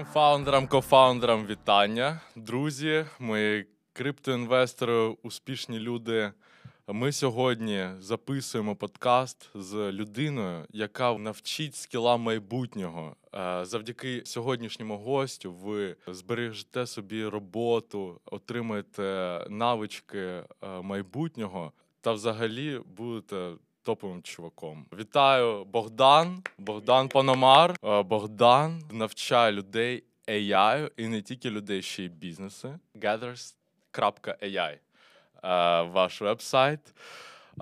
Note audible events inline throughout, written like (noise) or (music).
Всім фаундерам, кофаундерам вітання, друзі, мої криптоінвестори, успішні люди. Ми сьогодні записуємо подкаст з людиною, яка навчить скілам майбутнього. Е, Завдяки сьогоднішньому гостю ви збережете собі роботу, отримаєте навички е, майбутнього та взагалі будете топовим чуваком. Вітаю Богдан, Богдан Пономар. Е, Богдан навчає людей AI, і не тільки людей, ще й бізнеси. Gathers.ai е, ваш вебсайт.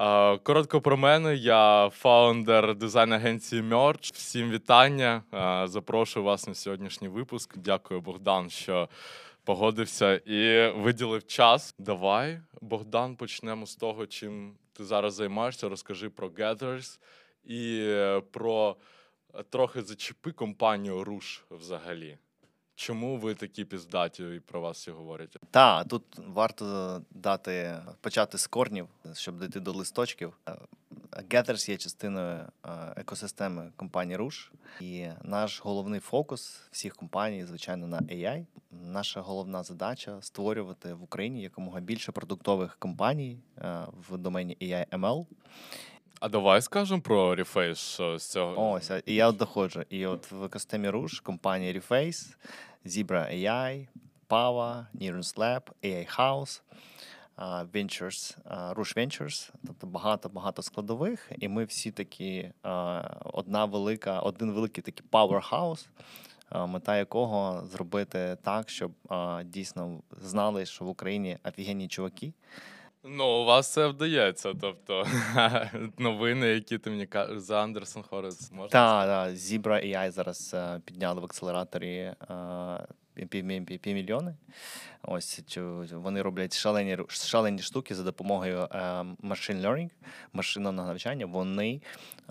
Е, Коротко про мене. Я фаундер дизайн-агенції Merch. Всім вітання. Запрошую вас на сьогоднішній випуск. Дякую, Богдан, що погодився і виділив час. Давай, Богдан, почнемо з того, чим ти зараз займаєшся. Розкажи про Gathers і е, про е, трохи зачепи компанію Руш взагалі. Чому ви такі піздаті і про вас всі говорять? Так, тут варто дати почати з корнів, щоб дійти до листочків. Е, Gathers є частиною е, екосистеми компанії Rush. І наш головний фокус всіх компаній, звичайно, на AI. Наша головна задача створювати в Україні якомога більше продуктових компаній е, в домені AI ML. А давай скажемо про Reface, з цього. Ось, і я от доходжу. І от в екосистемі Rush компанії Reface, Zebra AI, Pava, Neurons Lab, AI House, Ventures, Rush Ventures, тобто багато-багато складових, і ми всі такі одна велика, один великий такий powerhouse, мета якого зробити так, щоб дійсно знали, що в Україні офігенні чуваки. Ну, у вас це вдається. Тобто (laughs) новини, які ти мені кажеш, за Андерсон Хорес можна? Так, так, Zibra AI зараз е, підняли в акселераторі е, пів- пів- пів- півмільйони. Ось вони роблять шалені шалені штуки за допомогою е, machine learning, машинного навчання. Вони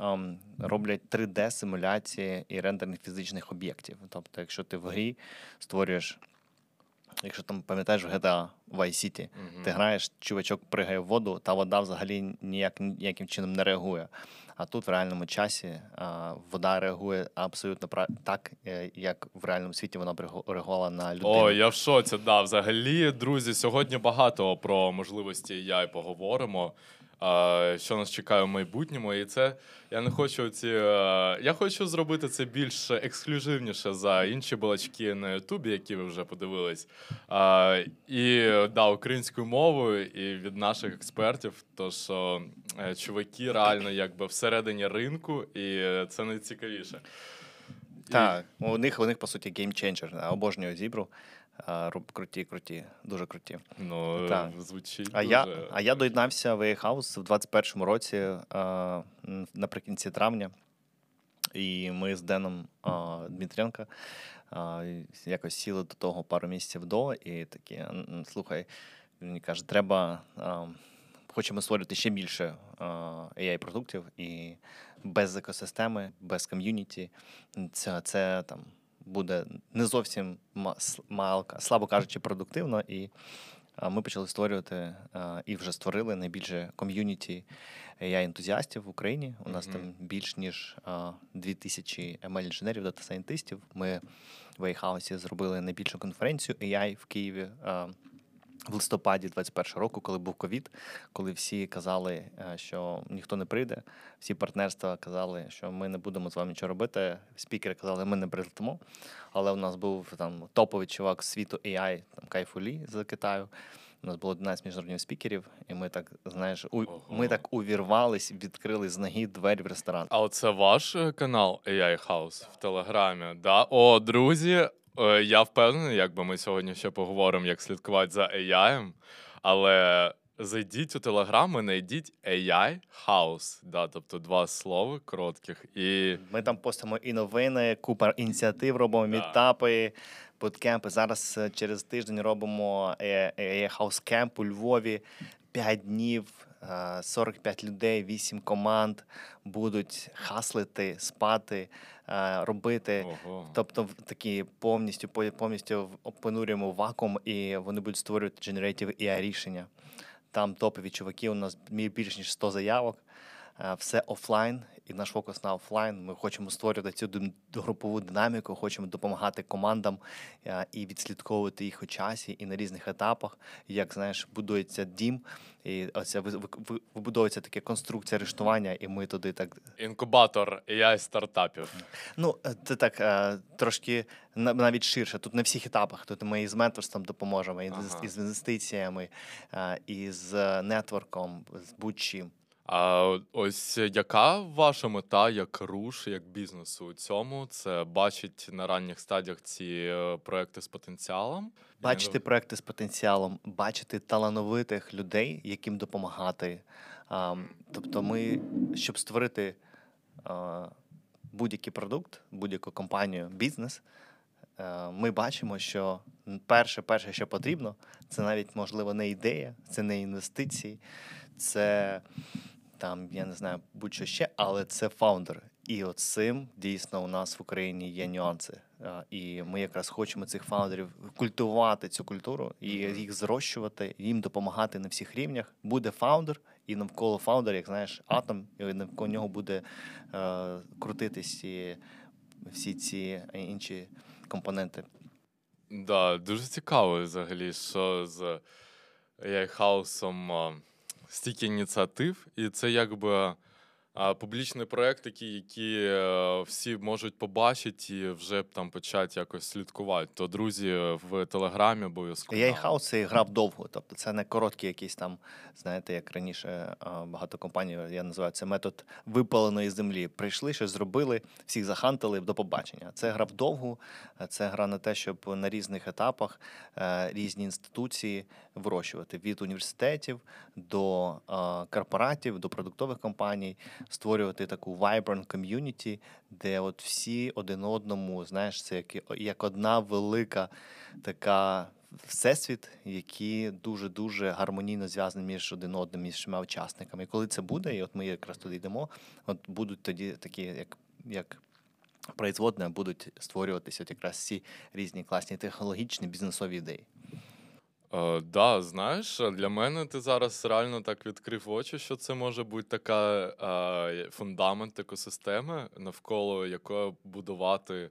ем, роблять 3D-симуляції і рендерних фізичних об'єктів. Тобто, якщо ти в грі створюєш. Якщо там пам'ятаєш в GTA Vice City, Мгм. ти граєш, чувачок пригає в воду, та вода взагалі ніяк, ніяким чином не реагує. А тут в реальному часі а, вода реагує абсолютно пра- так, е, як в реальному світі вона реагувала на людину. О, я в шоці, да. Взагалі, друзі, сьогодні багато про можливості AI поговоримо. Що нас чекає в майбутньому, і це я не хочу ці. е, Я хочу зробити це більш ексклюзивніше за інші балачки на Ютубі, які ви вже подивились. І да, українською мовою і від наших експертів. То що е, чуваки реально якби всередині ринку, і це найцікавіше. І- Так, у них, у них, по суті, геймченджер. Обожнюю зібру. Роб- Круті, круті, дуже круті. Ну, Так. звучить. А дуже... я, а я доєднався в A-House в 21-му році а, наприкінці травня. І ми з Деном а, Дмитренко а, якось сіли до того пару місяців до, і такі, «М, м, слухай, він мені каже, треба. Хочемо створити ще більше AI-продуктів, і без екосистеми, без ком'юніті, це, це там буде не зовсім ма- малка, слабо кажучи, продуктивно. І ми почали створювати і вже створили найбільше ком'юніті AI-ентузіастів в Україні. У нас Мгм. там більш ніж а, 2000 ML-інженерів, дата-сайентистів. Ми в A-House зробили найбільшу конференцію AI в Києві. В листопаді 21 року, коли був ковід, коли всі казали, е, що ніхто не прийде, всі партнерства казали, що ми не будемо з вами нічого робити. Спікери казали, ми не прилетимо. Але у нас був там топовий чувак світу AI, там Кайфулі з Китаю. У нас було 11 міжнародних спікерів, і ми так, знаєш, у, Ого. ми так увірвались, відкрили з ноги двері в ресторан. А оце ваш е, канал AI House в Телеграмі. Да? О, друзі, я впевнений, якби ми сьогодні ще поговоримо, як слідкувати за AI, але зайдіть у Телеграм і знайдіть AI House. Да? Тобто два слова коротких. І Ми там постимо і новини, купа ініціатив робимо, Да. мітапи, буткемпи. Зараз е, через тиждень робимо е, е, House Camp у Львові. 5 днів, е, 45 людей, 8 команд будуть хаслити, спати, е, робити. ого. Тобто такі повністю по- повністю понурюємо вакуум, і вони будуть створювати generative AI рішення. Там топові чуваки. У нас більш ніж 100 заявок. Е, все офлайн, і наш фокус на офлайн. Ми хочемо створювати цю групову динаміку, хочемо допомагати командам е, і відслідковувати їх у часі і на різних етапах. Як знаєш, будується дім, і оця ви- ви- ви- вибудовується така конструкція арештування, і ми туди так Інкубатор AI стартапів. Ну, е, це так трошки на- навіть ширше. Тут на всіх етапах. Тут ми і з менторством допоможемо, і, Ага. з інвестиціями, і з нетворком, з будь-чим. А ось яка ваша мета як руш, як бізнесу у цьому? Це бачить на ранніх стадіях ці е, проекти з потенціалом? Бачити проекти з потенціалом, бачити талановитих людей, яким допомагати. А, Тобто, ми, щоб створити а, будь-який продукт, будь-яку компанію, бізнес, е, ми бачимо, що перше, перше, що потрібно, це навіть можливо не ідея, це не інвестиції, це там, я не знаю, будь-що ще, але це фаундер. І от цим дійсно у нас в Україні є нюанси. Е, І ми якраз хочемо цих фаундерів культивувати цю культуру і їх зрощувати, їм допомагати на всіх рівнях. Буде фаундер, і навколо фаундера, як знаєш, атом, і навколо нього буде е, крутитись і всі ці інші компоненти. Да, дуже цікаво взагалі, що з AI хаусом а, стільки ініціатив, і це якби публічний проект, такий, який е, всі можуть побачити і вже там почати якось слідкувати. То друзі в телеграмі обов'язково. House це гра вдовго, тобто це не короткі якісь там, знаєте, як раніше е, багато компаній, я називаю це метод випаленої землі. Прийшли, щось зробили, всіх захантили до побачення. Це гра вдовгу, е, це гра на те, щоб на різних етапах е, різні інституції вирощувати від університетів до е, корпоратів, до продуктових компаній, створювати таку vibrant community, де от всі один одному, знаєш, це як, як одна велика така всесвіт, які дуже дуже гармонійно зв'язані між один одним, між всіма учасниками. І коли це буде, і от ми якраз туди йдемо, от будуть тоді такі, як. як Производне будуть створюватися от якраз ці різні класні технологічні бізнесові ідеї. Е, да, знаєш, для мене ти зараз реально так відкрив очі, що це може бути така е, фундамент екосистеми, навколо якої будувати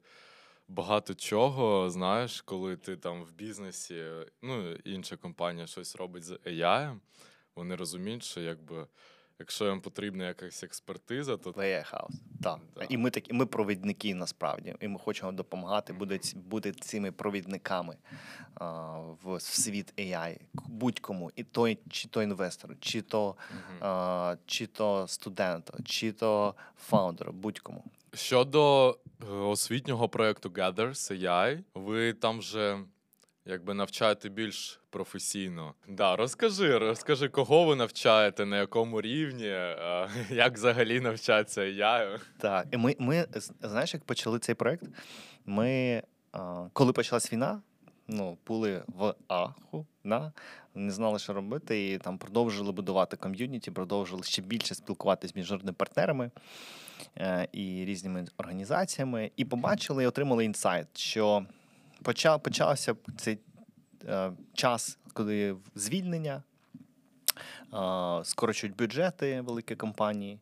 багато чого. Знаєш, коли ти там в бізнесі, ну, інша компанія щось робить з AI, вони розуміють, що якби. Якщо їм потрібна якась експертиза, то AI House. Так. Да. І ми такі, ми провідники насправді. І ми хочемо допомагати, бути, бути цими провідниками а, в, світ AI. Будь-кому. І той, чи то інвестор, чи то, а, чи то студент, чи то фаундер, будь-кому. Щодо е, освітнього проєкту Gathers AI, ви там вже якби навчаєте більш професійно. Да, розкажи, розкажи, кого ви навчаєте, на якому рівні, (laughs) як взагалі навчатися AI. Так, і ми, ми знаєш, як почали цей проект? Ми, коли почалась війна, ну, були в аху, да? не знали, що робити, і там продовжили будувати ком'юніті, продовжили ще більше спілкуватися з міжнародними партнерами е, і різними організаціями, і побачили і отримали інсайт, що почав, почався цей е, час, коли звільнення, е, скорочують бюджети великі компанії.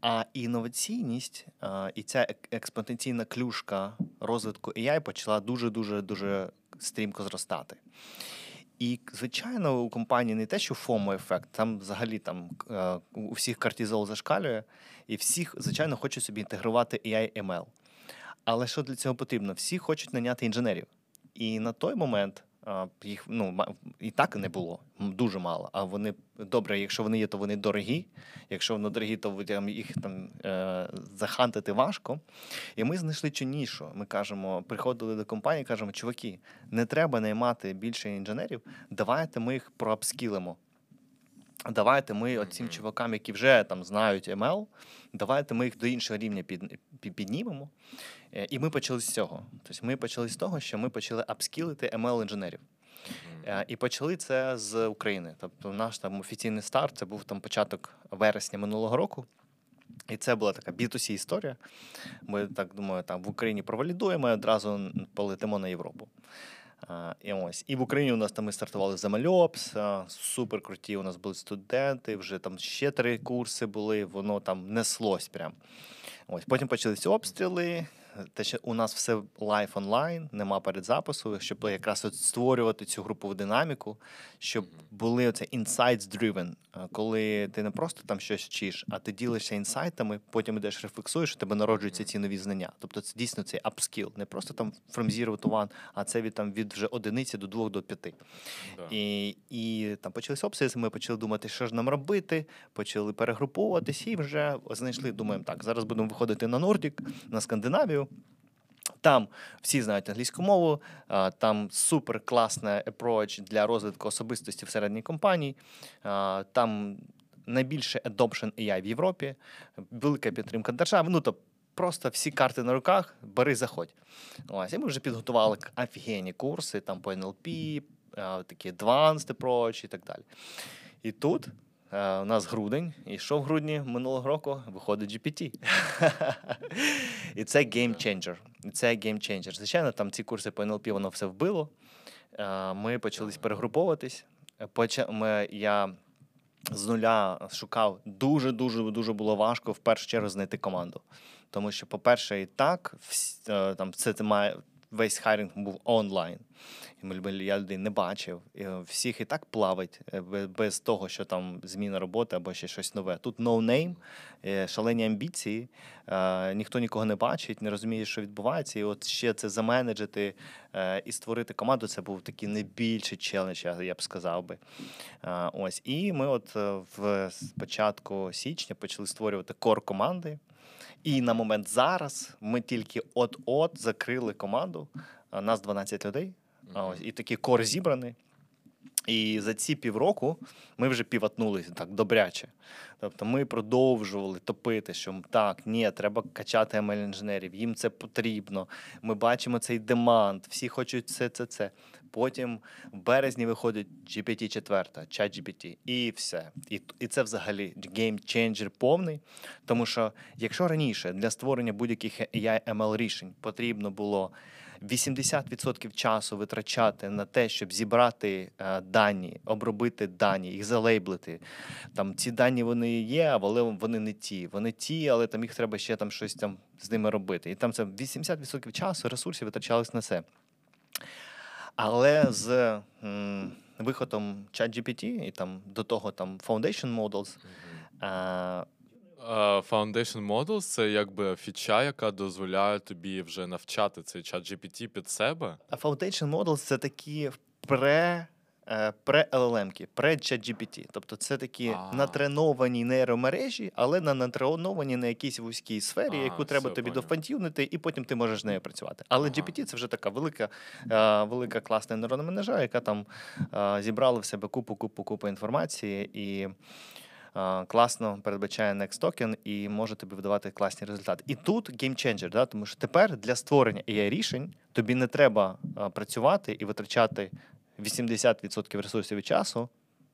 А інноваційність а, і ця ек- експоненційна клюшка розвитку AI почала дуже дуже дуже стрімко зростати. І, звичайно, у компанії не те, що FOMO ефект, там взагалі там е, у всіх кортизол зашкалює, і всіх, звичайно, хочуть собі інтегрувати AI ML. Але що для цього потрібно? Всі хочуть наняти інженерів. І на той момент їх ну, і так не було, дуже мало. А вони добре, якщо вони є, то вони дорогі. Якщо вони дорогі, то їх там е, захантити важко. І ми знайшли цю нішу. Ми кажемо, приходили до компанії, кажемо, чуваки, не треба наймати більше інженерів, давайте ми їх проапскілимо. Давайте ми цим чувакам, які вже там знають ML, давайте ми їх до іншого рівня під- піднімемо. Е, І ми почали з цього. Тобто ми почали з того, що ми почали апскілити ML-інженерів. Е, І почали це з України. Тобто, наш там офіційний старт це був там початок вересня минулого року. І це була така B2C історія. Ми так думаю, там в Україні провалідуємо і одразу полетимо на Європу. А, І ось і в Україні у нас там ми стартували за MLOps, супер круті. У нас були студенти. Вже там ще три курси були. Воно там неслось прям. Ось потім почалися обстріли. Те, що у нас все live онлайн, нема передзапису, щоб якраз от створювати цю групову динаміку, щоб були оце insights driven, коли ти не просто там щось вчиш, а ти ділишся інсайтами, потім ідеш рефлексуєш, у тебе народжуються ці нові знання. Тобто це дійсно цей апскіл, не просто там from zero to one, а це від там від вже одиниці до двох до п'яти. Да. І, і там почалися обстріли, ми почали думати, що ж нам робити, почали перегруповуватись і вже знайшли, думаємо, так, зараз будемо виходити на Нордік, на Скандинавію. Там всі знають англійську мову, там супер класний approach для розвитку особистості всередині компаній. Там найбільше adoption AI в Європі, велика підтримка держави. Ну, тобто просто всі карти на руках, бери, заходь. Ось, і ми вже підготували офігенні курси там по NLP, такі advanced approach і так далі. І тут у нас грудень, і що в грудні минулого року виходить GPT. і це. І це changer. Звичайно, там ці курси по NLP воно все вбило. Е, Ми почались перегруповуватись. Я з нуля шукав дуже дуже дуже було важко в першу чергу знайти команду. Тому що, по-перше, і так е, там це має весь хайринг був онлайн. І Я людей не бачив. Е, всіх і так плавить е, без того, що там зміна роботи або ще щось нове. Тут no е, шалені амбіції, ніхто нікого не бачить, не розуміє, що відбувається. І от ще це заменеджити і створити команду. Це був такий найбільший челендж, я, б сказав би. Ось. І ми, от в початку січня, почали створювати кор команди. І на момент зараз ми тільки от-от закрили команду. Нас 12 людей. А ось, і такий кор зібраний. І за ці півроку ми вже піватнулися так добряче. Тобто ми продовжували топити, що так, ні, треба качати ml інженерів їм це потрібно. Ми бачимо цей демант, всі хочуть це, це, це. Потім в березні виходить GPT-4, чат GPT, і все. І, і це взагалі геймченджер повний. Тому що якщо раніше для створення будь-яких AI ML рішень потрібно було 80% часу витрачати на те, щоб зібрати е, дані, обробити дані, їх залейблити. Там ці дані вони є, але вони не ті. Вони ті, але там їх треба ще там щось там з ними робити. І там це 80% часу, ресурсів витрачались на це. Але з м, виходом ChatGPT і там до того там Foundation Models, А, Foundation Models це якби фіча, яка дозволяє тобі вже навчати цей чат GPT під себе. А Foundation Models це такі пре. е, Пре-LLM-ки, пре-ChatGPT. Тобто це такі А. натреновані нейромережі, але на натреновані на якійсь вузькій сфері, А, яку треба все, тобі поняв. дофантюнити, і потім ти можеш з нею працювати. Але Ага. GPT це вже така велика, е, велика класна нейронна мережа, яка там е, зібрала в себе купу, купу, купу інформації і. Класно передбачає Next Token і може тобі видавати класні результати. І тут геймченджер, да? тому що тепер для створення AI рішень тобі не треба працювати і витрачати 80% ресурсів і часу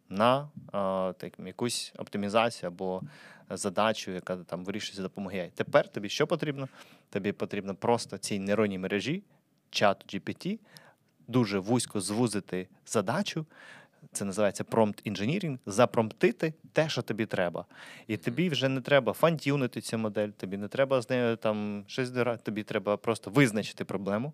на так, якусь оптимізацію або задачу, яка там вирішується за допомогою Тепер тобі що потрібно? Тобі потрібно просто цій нейронній мережі, чат GPT, дуже вузько звузити задачу. Це називається prompt engineering, запромптити те, що тобі треба. І тобі вже не треба фантюнити цю модель, тобі не треба з нею там щось дирати, тобі треба просто визначити проблему,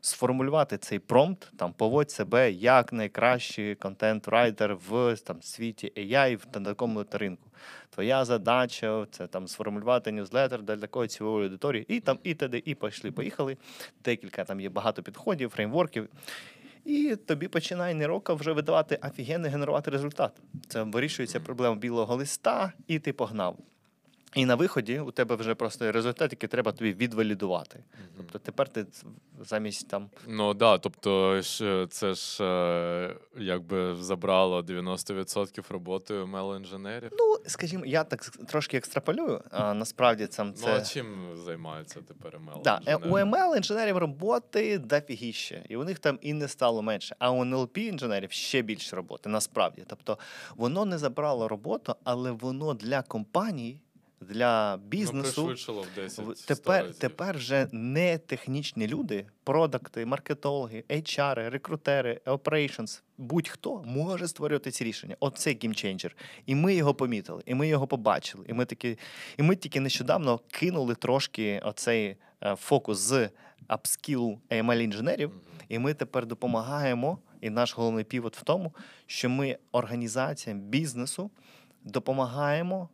сформулювати цей промпт, там поводь себе як найкращий контент-райтер в там, світі AI в такому ринку. Твоя задача це там сформулювати ньюзлетер для такої цілої аудиторії, і там, і т.д. і пішли, поїхали. Декілька там є багато підходів, фреймворків. І тобі починає нейрока вже видавати офігенно генерувати результат. Це вирішується проблема білого листа, і ти погнав. І на виході у тебе вже просто результат, який треба тобі відвалідувати. Тобто тепер ти замість там Ну да, тобто це ж е, якби забрало 90% роботи ml інженерів. Ну, скажімо, я так трошки екстраполюю. А насправді це. Ну а чим займаються тепер ML? Да, е, у ML інженерів роботи дофігіще, і у них там і не стало менше. А у NLP інженерів ще більше роботи, насправді. Тобто воно не забрало роботу, але воно для компаній для Ну, бізнесу. пришвидшило в 10 Тепер, тепер вже не технічні люди, продакти, маркетологи, HR, рекрутери, operations, будь-хто може створювати ці рішення. Оце геймченджер. І ми його помітили, і ми його побачили. І ми такі, і ми тільки нещодавно кинули трошки оцей е, фокус з апскілу aml інженерів і ми тепер допомагаємо. І наш головний півот в тому, що ми організаціям бізнесу допомагаємо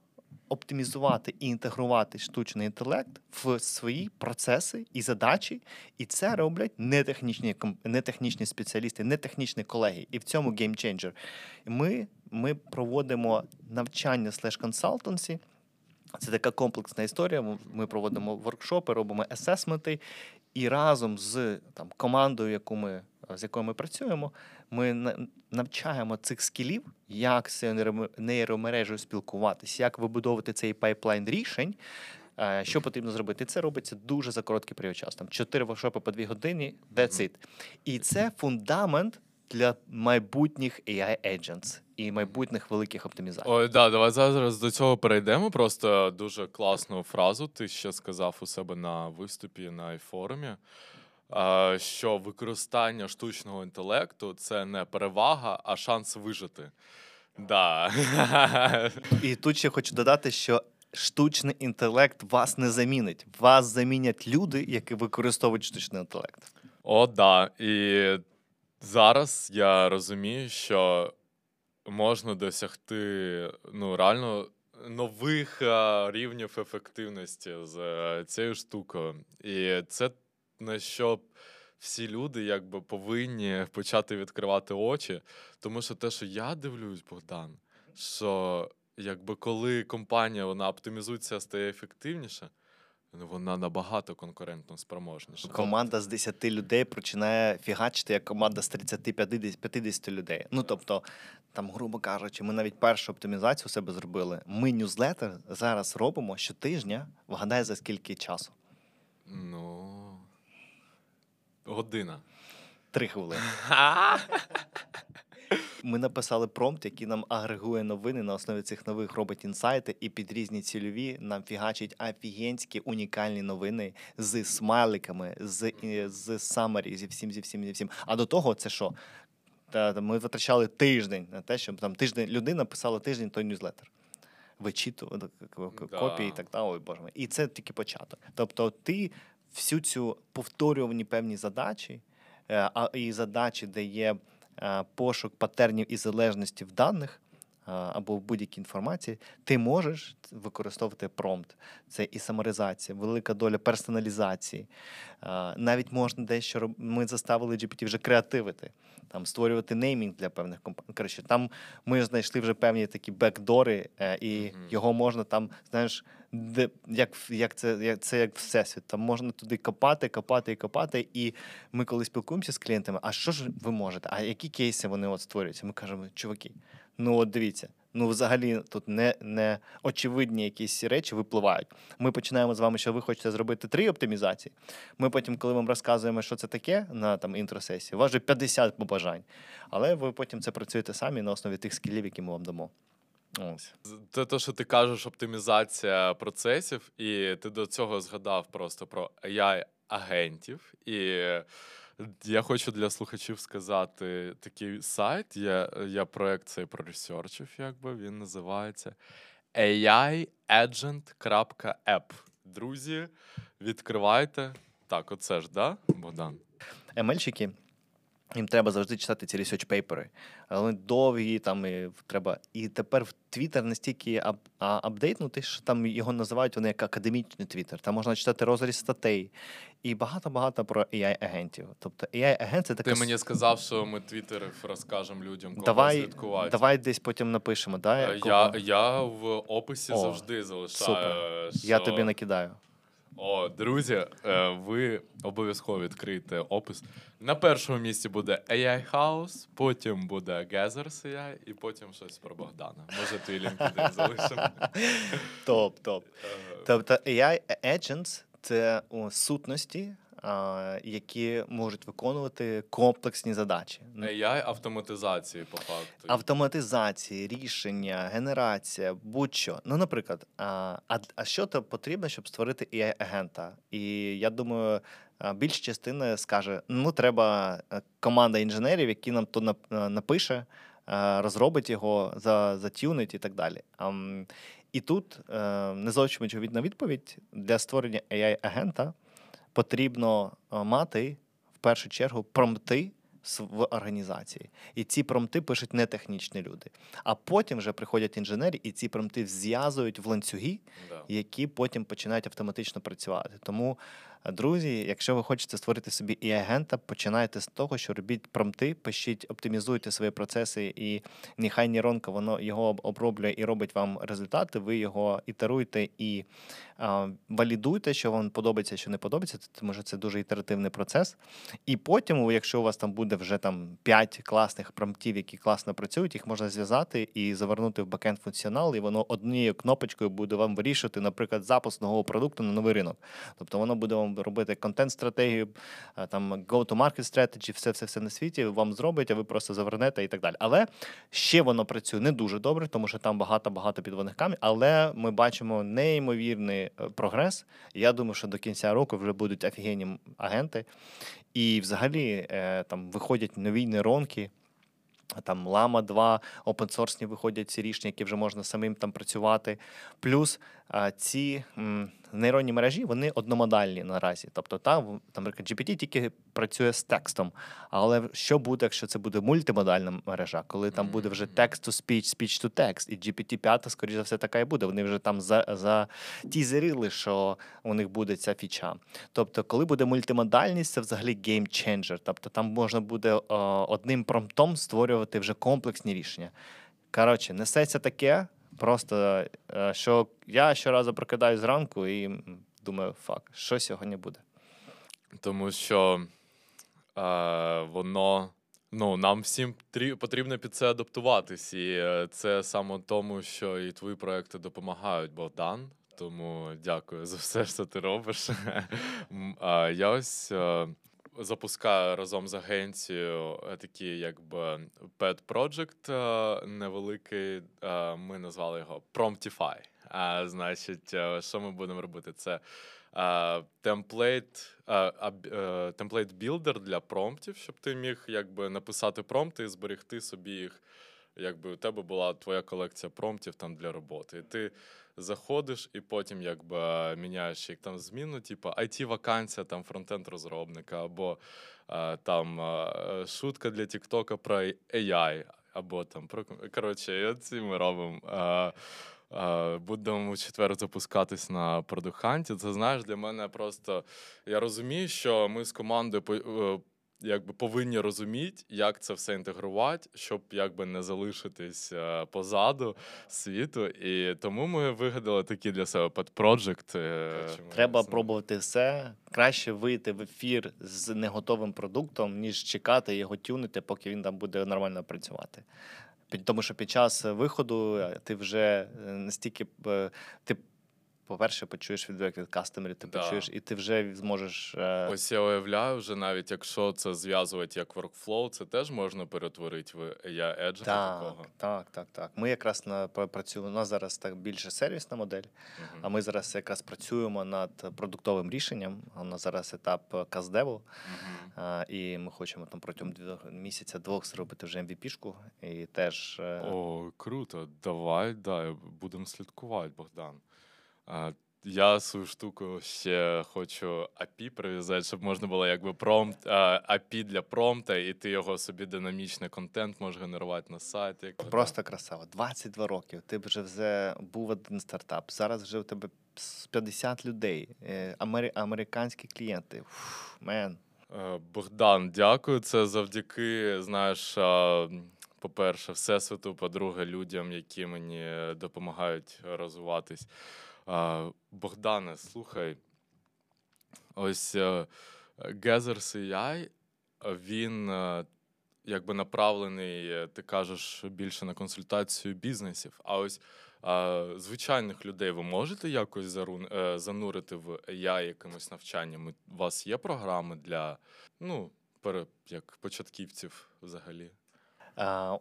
оптимізувати і інтегрувати штучний інтелект в свої процеси і задачі, і це роблять не технічні ком- спеціалісти, не технічні колеги. І в цьому геймченджер. Ми, ми проводимо навчання слеш консалтенсі. Це така комплексна історія. Ми проводимо воркшопи, робимо есесменти, і разом з там, командою, яку ми, з якою ми працюємо, ми навчаємо цих скілів, як з нейромережею спілкуватися, як вибудовувати цей пайплайн рішень. Е, Що потрібно зробити? Це робиться дуже за короткий період часу. Там 4 воркшопи по 2 години, that's it. І це фундамент для майбутніх AI agents і майбутніх великих оптимізацій. Ой, да, давай зараз до цього перейдемо. Просто дуже класну фразу ти ще сказав у себе на виступі на а, що використання штучного інтелекту це не перевага, а шанс вижити. Да. І тут ще хочу додати, що штучний інтелект вас не замінить. Вас замінять люди, які використовують штучний інтелект. О, да. І зараз я розумію, що можна досягти ну, реально нових е, рівнів ефективності з е, цією штукою. І це на що всі люди якби повинні почати відкривати очі. Тому що те, що я дивлюсь, Богдан, що якби коли компанія вона оптимізується, стає ефективніше, ну, вона набагато конкурентно спроможніша. Команда з 10 людей починає фігачити як команда з 30-50 людей. Ну тобто, там, грубо кажучи, ми навіть першу оптимізацію у себе зробили. Ми ньюзлетер зараз робимо щотижня. Вгадай за скільки часу? Ну. Година. Три хвилини. (laughs) Ми написали промпт, який нам агрегує новини на основі цих нових робить інсайти, і під різні цільові нам фігачить офігенські унікальні новини з смайликами, з, з summary, зі всім, зі всім, зі всім. А до того, це що? Та, ми витрачали тиждень на те, щоб там тиждень людина писала тиждень той ньюзлетер. Вичитували Да. копії і так далі. Ой, боже мій. І це тільки початок. Тобто, ти всю цю повторювані певні задачі, е, а і задачі, де є е, пошук патернів і залежності в даних або в будь-якій інформації, ти можеш використовувати промпт. Це і саморизація, велика доля персоналізації. Навіть можна дещо роб... Ми заставили GPT вже креативити, там створювати неймінг для певних компаній. Коротше, там ми знайшли вже певні такі бекдори, е, і Мгм. його можна там, знаєш, де як, як це як це як всесвіт. Там можна туди копати, копати і копати. І ми коли спілкуємося з клієнтами, а що ж ви можете? А які кейси вони от створюються? Ми кажемо, чуваки, ну от дивіться. Ну, взагалі, тут не, не очевидні якісь речі випливають. Ми починаємо з вами, що ви хочете зробити три оптимізації. Ми потім, коли вам розказуємо, що це таке на там інтросесії, у вас вже 50 побажань. Але ви потім це працюєте самі на основі тих скілів, які ми вам дамо. Ось. Це те, що ти кажеш, оптимізація процесів, і ти до цього згадав просто про AI-агентів. І я хочу для слухачів сказати такий сайт. Я, я проект цей проресерчив, якби він називається aiagent.app. Друзі, відкривайте. Так, оце ж, да, Богдан? ML-щики, їм треба завжди читати ці research пейпери. Вони довгі, там і треба. І тепер в Twitter настільки ап, а, апдейтнутий, що там його називають вони як академічний Twitter. Там можна читати розріз статей і багато-багато про AI-агентів. Тобто AI-агент це така. Ти мені сказав, що ми твіттерів розкажемо людям, кого давай, слідкувати. давай десь потім напишемо. Да, Е, кого? Я, я в описі О, завжди залишаю. супер. Я тобі накидаю. О, друзі, е, ви обов'язково відкриєте опис. На першому місці буде AI House, потім буде Gathers AI, і потім щось про Богдана. Може, твій LinkedIn залишимо. Топ, топ. Е, Тобто AI agents — це у сутності які можуть виконувати комплексні задачі. AI автоматизації по факту. Автоматизації, рішення, генерація, будь-що. Ну, наприклад, а, а, що то потрібно, щоб створити AI-агента? І я думаю, більша частина скаже: ну, треба е, команда інженерів, які нам то е, напише, е, розробить його, затюнить і так далі. І тут, е, не зовсім очевидна відповідь для створення AI-агента потрібно е, мати в першу чергу промти в організації. І ці промти пишуть не технічні люди. А потім вже приходять інженери, і ці промти зв'язують в ланцюги, Да. які потім починають автоматично працювати. Тому, друзі, якщо ви хочете створити собі і агента, починайте з того, що робіть промпти, пишіть, оптимізуйте свої процеси, і нехай нейронка воно його оброблює і робить вам результати. Ви його ітеруйте і а, валідуйте, що вам подобається, що не подобається, тому що це дуже ітеративний процес. І потім, якщо у вас там буде вже там 5 класних промптів, які класно працюють, їх можна зв'язати і завернути в бекенд функціонал, і воно однією кнопочкою буде вам вирішувати, наприклад, запуск нового продукту на новий ринок. Тобто воно буде вам робити контент-стратегію, там go-to-market strategy, все, все, все на світі вам зробить, а ви просто завернете і так далі. Але ще воно працює не дуже добре, тому що там багато-багато підводних камінь, але ми бачимо неймовірний е, прогрес. Я думаю, що до кінця року вже будуть офігенні агенти. І взагалі е, там виходять нові нейронки. Там Lama 2, опенсорсні виходять ці рішення, які вже можна самим там працювати. Плюс ці нейронні мережі вони одномодальні наразі. Тобто, там, там наприклад, GPT тільки працює з текстом. Але що буде, якщо це буде мультимодальна мережа, коли там буде вже text to speech, speech to text, і GPT-5, скоріш за все, така і буде. Вони вже там за, затізерили, що у них буде ця фіча. Тобто, коли буде мультимодальність, це взагалі game changer. Тобто там можна буде е, одним промптом створювати вже комплексні рішення. Коротше, несеться таке, просто е, що я щоразу прокидаюсь зранку і думаю, фак, що сьогодні буде. Тому що е, воно. Ну, нам всім потрібно під це адаптуватись. І е, це саме тому, що і твої проекти допомагають, Богдан. Тому дякую за все, що ти робиш. (laughs) Я ось е, запускаю разом з агенцією е, такий, якби pet project е, невеликий. е, Ми назвали його Promptify. А, значить, що ми будемо робити? Це темплейт, темплейт білдер для промптів, щоб ти міг якби написати промпти і зберегти собі їх. Якби у тебе була твоя колекція промптів там для роботи. І ти заходиш і потім якби міняєш їх там зміну, типу it вакансія там фронтенд розробника, або е, там е, шутка для Тіктока про AI, або там про коротше, і оці ми робимо. Е, Будемо у четвер запускатись на продуханті. Це знаєш, для мене просто я розумію, що ми з командою якби повинні розуміти, як це все інтегрувати, щоб якби не залишитись е, позаду світу. І тому ми вигадали такий для себе подпроджект. е, Треба пробувати все. Краще вийти в ефір з неготовим продуктом, ніж чекати його тюнити, поки він там буде нормально працювати. Тому що під час виходу е, ти вже настільки ти, по-перше, почуєш відгук від кастомерів, ти Да. почуєш, і ти вже зможеш. е, Ось я уявляю, вже навіть якщо це зв'язувати як workflow, це теж можна перетворити в AI Edge Так, такого. так, так, так. Ми якраз на пр- працюємо. У нас зараз так більше сервісна модель. Мгм. А ми зараз якраз працюємо над продуктовим рішенням. У нас зараз етап е, каздеву. А, і ми хочемо там протягом двох місяця двох зробити вже MVP-шку. І теж е, О, круто. Давай, да, будемо слідкувати, Богдан. А, я свою штуку ще хочу API прив'язати, щоб можна було якби промпт, API для промпта, і ти його собі динамічний контент можеш генерувати на сайті. Просто красава. 22 років. Ти вже вже був один стартап. Зараз вже у тебе с- 50 людей, е, амери- американські клієнти. Фу, Мен. Е, Богдан, дякую. Це завдяки, знаєш, по-перше, Всесвіту, по-друге, людям, які мені допомагають розвиватись. Богдане, слухай, ось е, Gathers AI, він е, якби направлений, е, ти кажеш, більше на консультацію бізнесів. А ось звичайних людей ви можете якось е, занурити в AI якимось навчанням? У вас є програми для ну, як початківців взагалі?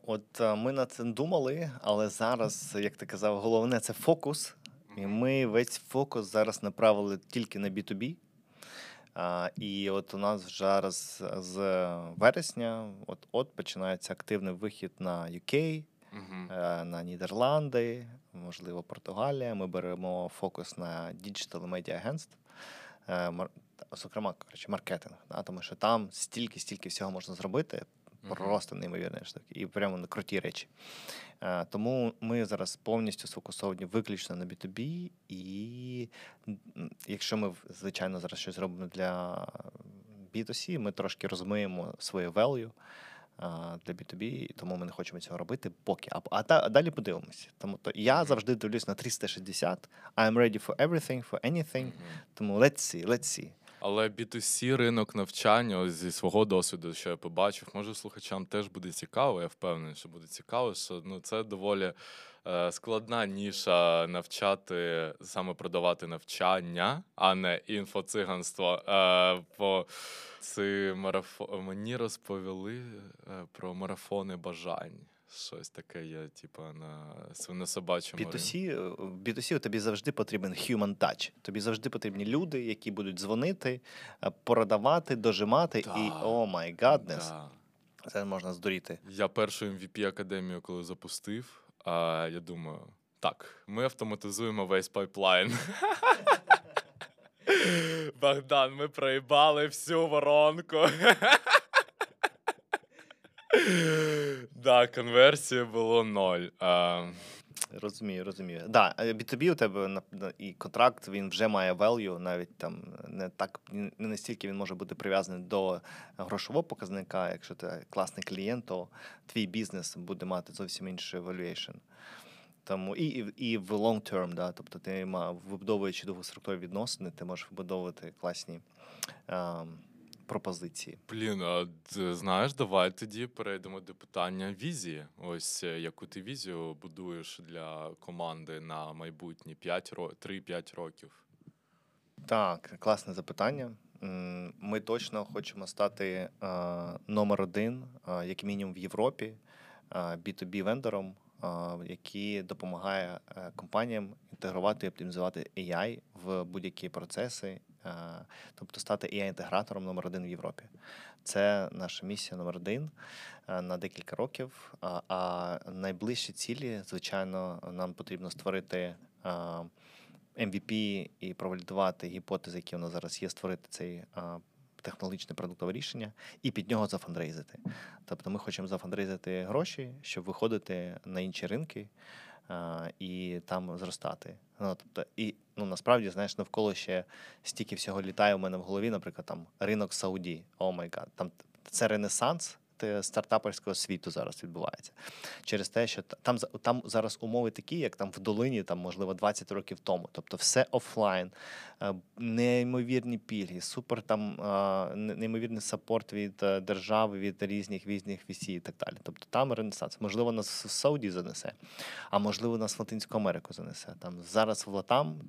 От ми над цим думали, але зараз, як ти казав, головне це фокус. І ми весь фокус зараз направили тільки на B2B. А, І от у нас зараз з вересня от, от починається активний вихід на UK, е, на Нідерланди, можливо, Португалія. Ми беремо фокус на Media Agentstв, е, зокрема, коротше, маркетинг. Да, тому що там стільки, стільки всього можна зробити. Мгм. Просто неймовірні штуки. І прямо на круті речі. Е, Тому ми зараз повністю сфокусовані виключно на B2B. І якщо ми, звичайно, зараз щось робимо для B2C, ми трошки розмиємо своє value для B2B, і тому ми не хочемо цього робити поки. А, а, та- а далі подивимося. Тому то я завжди дивлюсь на 360. I'm ready for everything, for anything. Мгм. Тому let's see, let's see. Але B2C ринок навчання зі свого досвіду, що я побачив, може слухачам теж буде цікаво. Я впевнений, що буде цікаво, що ну це доволі е, складна ніша навчати, саме продавати навчання, а не інфоциганство. Е, бо ці марафо... мені розповіли е, про марафони бажань. Щось таке є, типу, на свинособачому ринку. B2C, е, B2C тобі завжди потрібен human touch. Тобі завжди потрібні люди, які будуть дзвонити, е, продавати, дожимати, і oh my goodness, це можна здуріти. Я першу MVP академію, коли запустив, а я думаю, так, ми автоматизуємо весь pipeline. (laughs) Богдан, ми проїбали всю воронку. (laughs) Да, конверсії було ноль. А, Розумію, розумію. Да, е, B2B у тебе і контракт він вже має value, навіть там не так не настільки він може бути прив'язаний до грошового показника. Якщо ти класний клієнт, то твій бізнес буде мати зовсім інший valuation. Тому і, і, і в long term, да, тобто ти вибудовуючи довгострокові відносини, ти можеш вибудовувати класні ем, пропозиції. Блін, а знаєш, давай тоді перейдемо до питання візії. Ось е, яку ти візію будуєш для команди на майбутні 5 ро... 3-5 років. Так, класне запитання. Ми точно хочемо стати е, номер один, е, як мінімум в Європі, е, B2B вендором, який допомагає компаніям інтегрувати і оптимізувати AI в будь-які процеси, тобто стати AI-інтегратором номер один в Європі. Це наша місія номер один е, на декілька років. А, найближчі цілі, звичайно, нам потрібно створити. е, MVP і провалідувати гіпотези, які у нас зараз є, створити цей а, технологічне продуктове рішення, і під нього зафандрейзити. Тобто ми хочемо зафандрейзити гроші, щоб виходити на інші ринки а, і там зростати. Ну, тобто, і ну, насправді, знаєш, навколо ще стільки всього літає у мене в голові, наприклад, там ринок Сауді. Oh my God, там це ренесанс. Стартаперського світу зараз відбувається через те, що там там зараз умови такі, як там в долині, там можливо 20 років тому. Тобто, все офлайн, е, неймовірні пільги, супер там е, неймовірний support від е, держави, від різних різних VC і так далі. Тобто там ренесанс. Можливо, нас в Сауді занесе, а можливо, нас в Латинську Америку занесе. Там зараз в LatAm.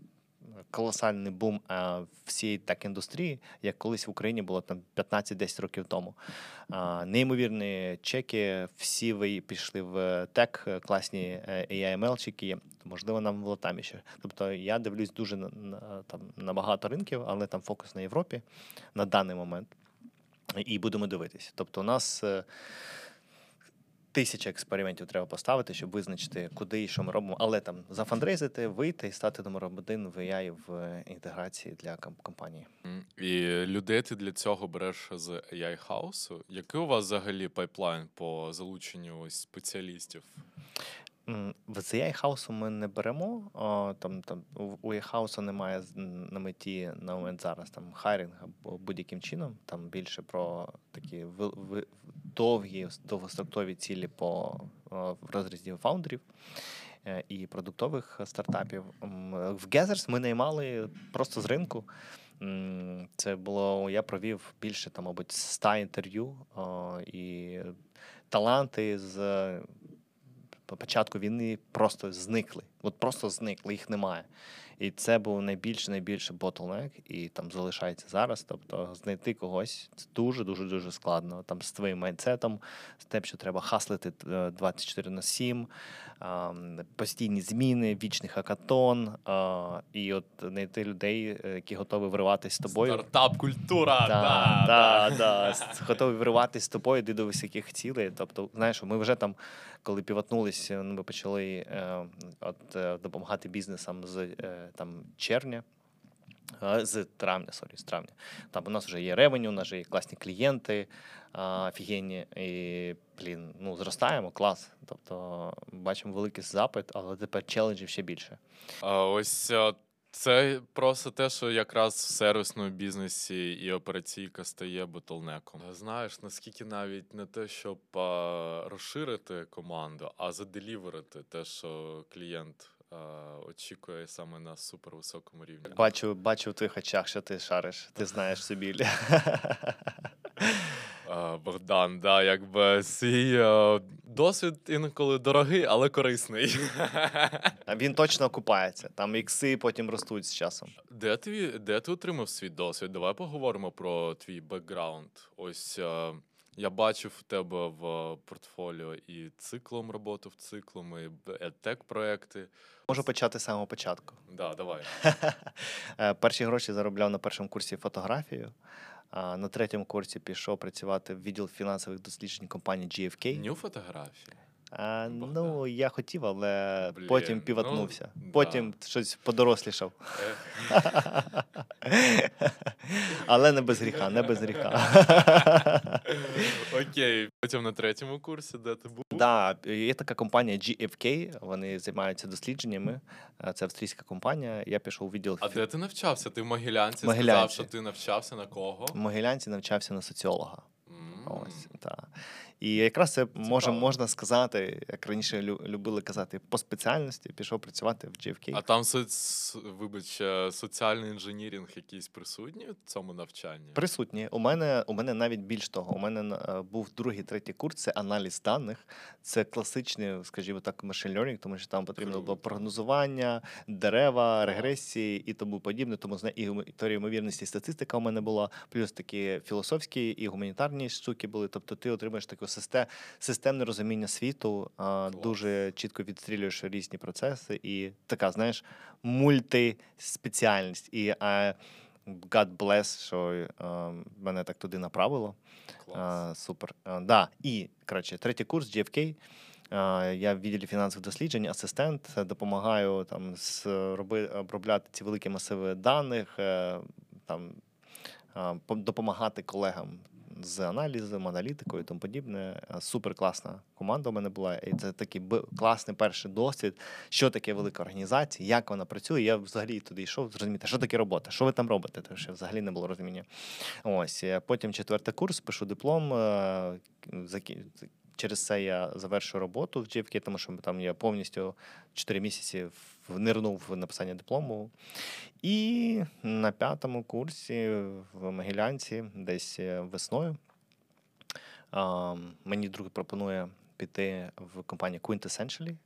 Колосальний бум а, всієї так індустрії, як колись в Україні було там 15-10 років тому. А, неймовірні чеки, всі ви пішли в тек, е, класні е, AI-ML-чики. Можливо, нам в Латамі ще. Тобто я дивлюсь дуже там, на багато ринків, але там фокус на Європі на даний момент. І будемо дивитися. Тобто, у нас е, тисяча експериментів треба поставити, щоб визначити, куди і що ми робимо. Але там зафандрейзити, вийти і стати номером один в AI в інтеграції для компанії. І людей ти для цього береш з AI хаусу. Який у вас взагалі pipeline по залученню спеціалістів? В AI хаусу ми не беремо. О, там, там, у- у немає на меті на момент зараз там hiring або будь-яким чином. Там більше про такі ви- ви- довгі, довгострокові цілі по о, в розрізі фаундерів е, і продуктових стартапів. В Gezers ми наймали просто з ринку. Це було, я провів більше, там, мабуть, 100 інтерв'ю, а, і таланти з початку війни просто зникли. От просто зникли, їх немає. І це був найбільший найбільший bottleneck, і там залишається зараз. Тобто знайти когось це дуже дуже дуже складно. Там з твоїм майндсетом, з тим, що треба хаслити е, 24 на 7, постійні зміни, вічний хакатон, і от знайти людей, е, які готові вриватися з тобою. Стартап культура. Да, да, да. Готові вириватися з тобою, йти до високих цілей. Тобто, знаєш, ми вже там, коли піватнулися, ну, ми почали е, от, е, допомагати бізнесам з е, там, червня. З травня, sorry, з травня. Там у нас вже є ревеню, у нас вже є класні клієнти, офігенні, і, блін, ну, зростаємо, клас. Тобто бачимо великий запит, але тепер челенджів ще більше. А ось це просто те, що якраз в сервісному бізнесі і операційка стає ботлнеком. Знаєш, наскільки навіть не те, щоб розширити команду, а заделіверити те, що клієнт очікує саме на супервисокому рівні. Бачу, бачу в твоїх очах, що ти шариш, ти (laughs) знаєш собі. Е, Богдан, да, якби свій е, досвід інколи дорогий, але корисний. Він точно окупається. Там ікси потім ростуть з часом. Де ти, де ти отримав свій досвід? Давай поговоримо про твій бекграунд. Ось е, я бачив в тебе в портфоліо і циклом роботу в циклом, і едтек проекти. Можу почати з самого початку. Да, давай. (laughs) Е, Перші гроші заробляв на першому курсі фотографію. А на третьому курсі пішов працювати в відділ фінансових досліджень компанії GFK. Ню фотографії. А, ну, я хотів, але Блін, потім ну, піватнувся. да. Потім щось подорослішав. Е, (laughs) але не без гріха, не без гріха. (laughs) Окей. Потім на третьому курсі, де ти був? Да, є така компанія GFK, вони займаються дослідженнями. Е, Це австрійська компанія. Я пішов у відділ А де ти навчався? Ти в Могилянці сказав, що ти навчався на кого? в Могилянці, навчався на соціолога. М. Ось, та. І якраз це може, можна сказати, як раніше лю- любили казати, по спеціальності пішов працювати в GFK. А там соц... вибач, е, соціальний інженірінг якийсь присутній в цьому навчанні? Присутні. У мене, у мене навіть більш того, у мене е, був другий, третій курс, це аналіз даних. Це класичний, скажімо так, machine learning, тому що там потрібно було прогнозування, дерева, регресії і тому подібне. Тому і теорія ймовірності, і статистика у мене була, плюс такі філософські і гуманітарні штуки були. Тобто ти отримаєш систе- системне розуміння світу, Клас. дуже чітко відстрілюєш різні процеси, і така, знаєш, мультиспеціальність. І God bless, що мене так туди направило. Клас. Супер. Да. І, коротше, третій курс GFK. Я в відділі фінансових досліджень, асистент, допомагаю там з, роби, обробляти ці великі масиви даних, е, там, допомагати колегам з аналізом, аналітикою і тому подібне. Е, Супер класна команда у мене була. І це такий класний перший досвід, що таке велика організація, як вона працює. Я взагалі туди йшов зрозуміти, що таке робота, що ви там робите, тому що взагалі не було розуміння. Ось е, потім четвертий курс, пишу диплом. е, Через це я завершую роботу в GFK, тому що там я повністю 4 місяці внирнув в написання диплому. І на п'ятому курсі в Могилянці, десь е, весною, мені друг пропонує піти в компанію Quintessentially.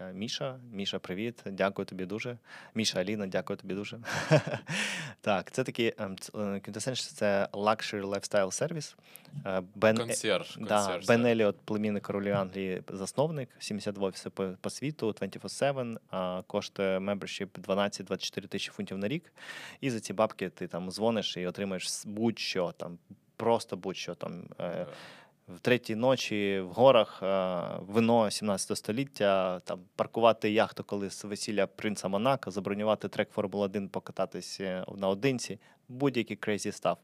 Е, Міша, Міша, привіт, дякую тобі дуже. Міша Аліна, дякую тобі дуже. (laughs) так, це такий ем, е, Quintessential – це luxury lifestyle сервіс. Е, Консьерж. Бен. Еліот, племінник королі Англії, засновник, 72 офіси по, світу, 24-7, коштує membership 12-24 тисячі фунтів на рік. І за ці бабки ти там дзвониш і отримаєш будь-що там, просто будь-що там. В третій ночі в горах е, вино 17 століття, там паркувати яхту, коли з весілля принца Монако, забронювати трек Формула 1, покататись е, наодинці, будь-який crazy stuff.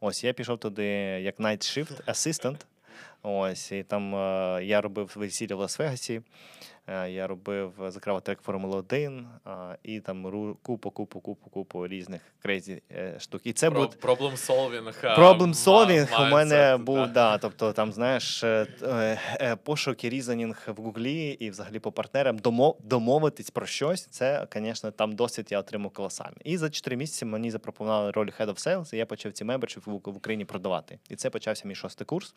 Ось я пішов туди як night shift assistant. Ось, і там е, я робив весілля в Лас-Вегасі. Е, Я робив, закривав трек Формули 1 і там купу, купу, купу, купу різних crazy е, штук. І це був е, Problem ма- solving у мене був, да. да, тобто там, знаєш, е, е, е, пошук і researching в Гуглі і взагалі по партнерам домовитись про щось. Це, звісно, там досвід я отримав колосальний. І за 4 місяці мені запропонували роль Head of Sales, і я почав ці membership в, в Україні продавати. І це почався мій шостий курс.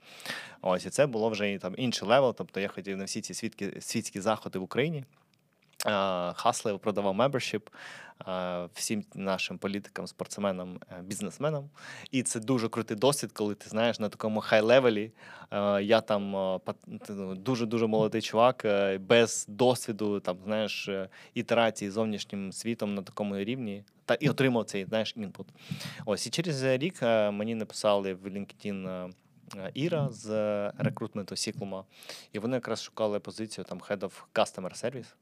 Ось, і це було вже там інший level. Тобто я ходив на всі ці світські, світські заходи в Україні. Е, продавав membership всім нашим політикам, спортсменам, е, бізнесменам. І це дуже крутий досвід, коли ти знаєш на такому high-level і. Я там ну, дуже-дуже молодий чувак, е, без досвіду, там, знаєш, е, ітерації з зовнішнім світом на такому рівні. Та і отримав цей знаєш, input. Ось і через рік мені написали в LinkedIn Іра з е, рекрутменту Сіклума, і вони якраз шукали позицію там Head of Customer Service.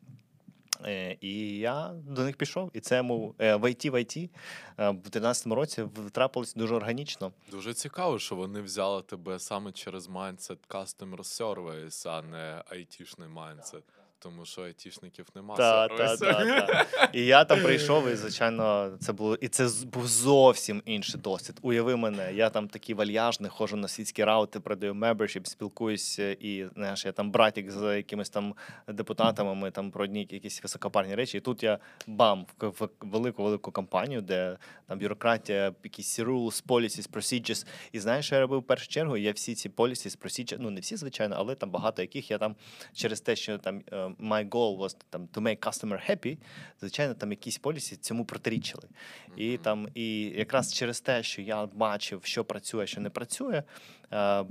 Е, І я до них пішов, і це йому е, в IT в IT е, в 13-му році втрапилось дуже органічно. Дуже цікаво, що вони взяли тебе саме через mindset customer service, а не айтішний mindset. Тому що айтішників немає. Та, та, та, та. І я там прийшов, і звичайно, це було і це був зовсім інший досвід. Уяви мене, я там такий вальяжний, ходжу на світські раути, продаю membership, спілкуюся, і знаєш, я там братік з якимись там депутатами. Ми там про одні якісь високопарні речі. І тут я бам в, в велику велику компанію, де там бюрократія, якісь rules, policies, procedures. І знаєш, що я робив в першу чергу? Я всі ці policies, procedures, ну не всі, звичайно, але там багато яких я там через те, що там е, my goal was там to make customer happy, звичайно, там якісь полісі цьому протирічили. І там, і якраз через те, що я бачив, що працює, що не працює. е,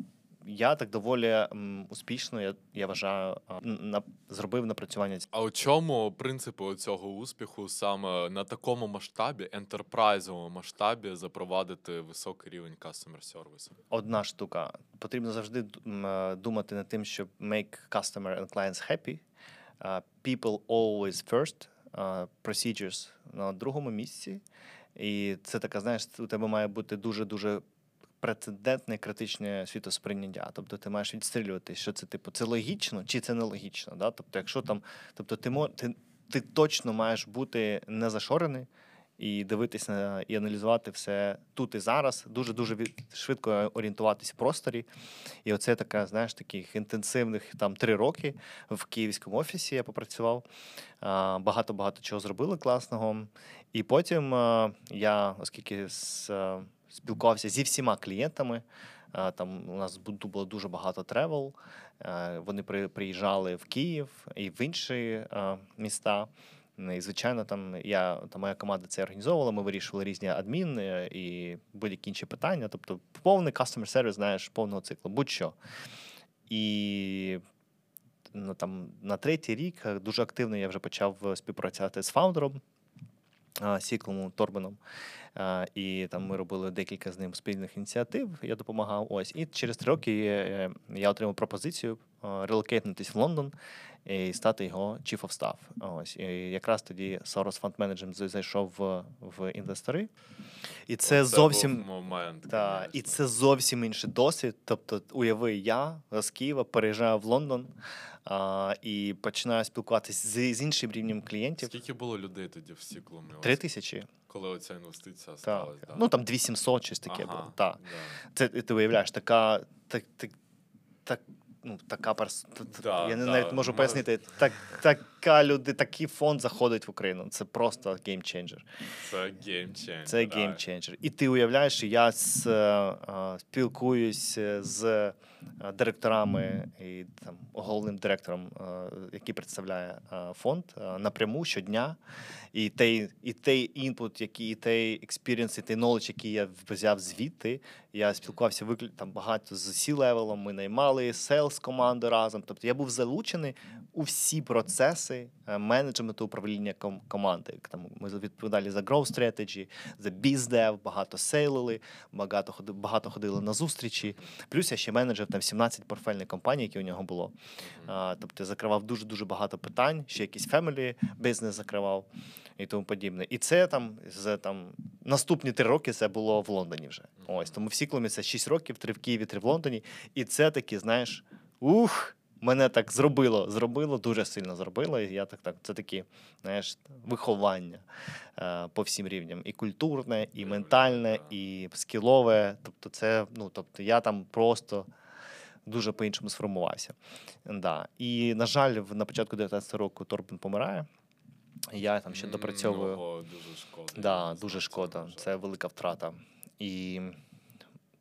Я так доволі успішно, я, я вважаю, е, на, зробив напрацювання А у чому принципи цього успіху саме на такому масштабі, ентерпрайзовому масштабі, запровадити високий рівень customer сервісу? одна штука. Потрібно завжди е, думати над тим, щоб make customer and clients happy. People always first. Procedures на другому місці. І це така, знаєш, у тебе має бути дуже-дуже прецедентне критичне світосприйняття. Тобто ти маєш відстрілювати, що це типу, це логічно чи це нелогічно. Да? Тобто, якщо там, тобто ти, ти, ти точно маєш бути не зашорений і дивитися і аналізувати все тут і зараз, дуже дуже швидко орієнтуватись в просторі. І оце така, знаєш, таких інтенсивних там три роки в київському офісі я попрацював. Багато-багато чого зробили класного. І потім я, оскільки спілкувався зі всіма клієнтами. Там у нас бу- було дуже багато travel. Вони при- приїжджали в Київ і в інші міста. І, звичайно, там я та моя команда це організовувала. Ми вирішували різні admin е, і будь-які інші питання. Тобто, повний customer service, знаєш, повного циклу, будь-що. І ну, там, на третій рік е, дуже активно я вже почав е, співпрацювати з фаундером Сіклому. А, І там ми робили декілька з ним спільних ініціатив. Я допомагав. Ось. І через три роки е, я отримав пропозицію е, релокейтнутись в Лондон і стати його Chief of Staff. Ось. І якраз тоді Soros Fund Management зайшов в, в інвестори. І це Оце зовсім. момент. Так, і це зовсім інший досвід. Тобто, уяви, я з Києва переїжджаю в Лондон а, і починаю спілкуватися з, з іншим рівнем клієнтів. Скільки було людей тоді в сіклумі? Три тисячі. Коли оця інвестиція Так. сталася? Да? Ну там 2700 щось таке Ага, було. Да. Це ти уявляєш, така, так, так, так, ну, така перс... я не да, навіть можу ми- пояснити. (laughs) Так, така люди, такий фонд заходить в Україну. Це просто геймченджер. Це геймченджер. Це геймченджер. І ти уявляєш, що я з, е, е, спілкуюсь з е, директорами і там головним директором, е, який представляє е, фонд е, напряму щодня. І той, і той input, який і той experience, і той knowledge, який я взяв звідти. Я спілкувався там багато з C-level ом, ми наймали sales команду разом. Тобто я був залучений у всі процеси е, менеджменту управління ком- команди. Там ми відповідали за growth strategy, за bizdev, багато сейлили, багато ходили, багато ходили на зустрічі. Плюс я ще менеджер там 17 портфельних компаній, які у нього було. А, тобто я закривав дуже дуже багато питань, ще якийсь family бізнес закривав і тому подібне. І це там з там наступні три роки це було в Лондоні вже. Ось тому в Сіклумі це 6 років, три в Києві, три в Лондоні. І це такі, знаєш, ух. Мене так зробило, зробило, дуже сильно зробило. І я так, так, це такі, знаєш, виховання е, по всім рівням. І культурне, і ментальне, і скілове. Тобто, це, ну, тобто, я там просто дуже по-іншому сформувався. Да. І, на жаль, на початку 19 року Торбін помирає. Я там ще допрацьовую. Його дуже шкода. Да, дуже шкода. Це велика втрата. І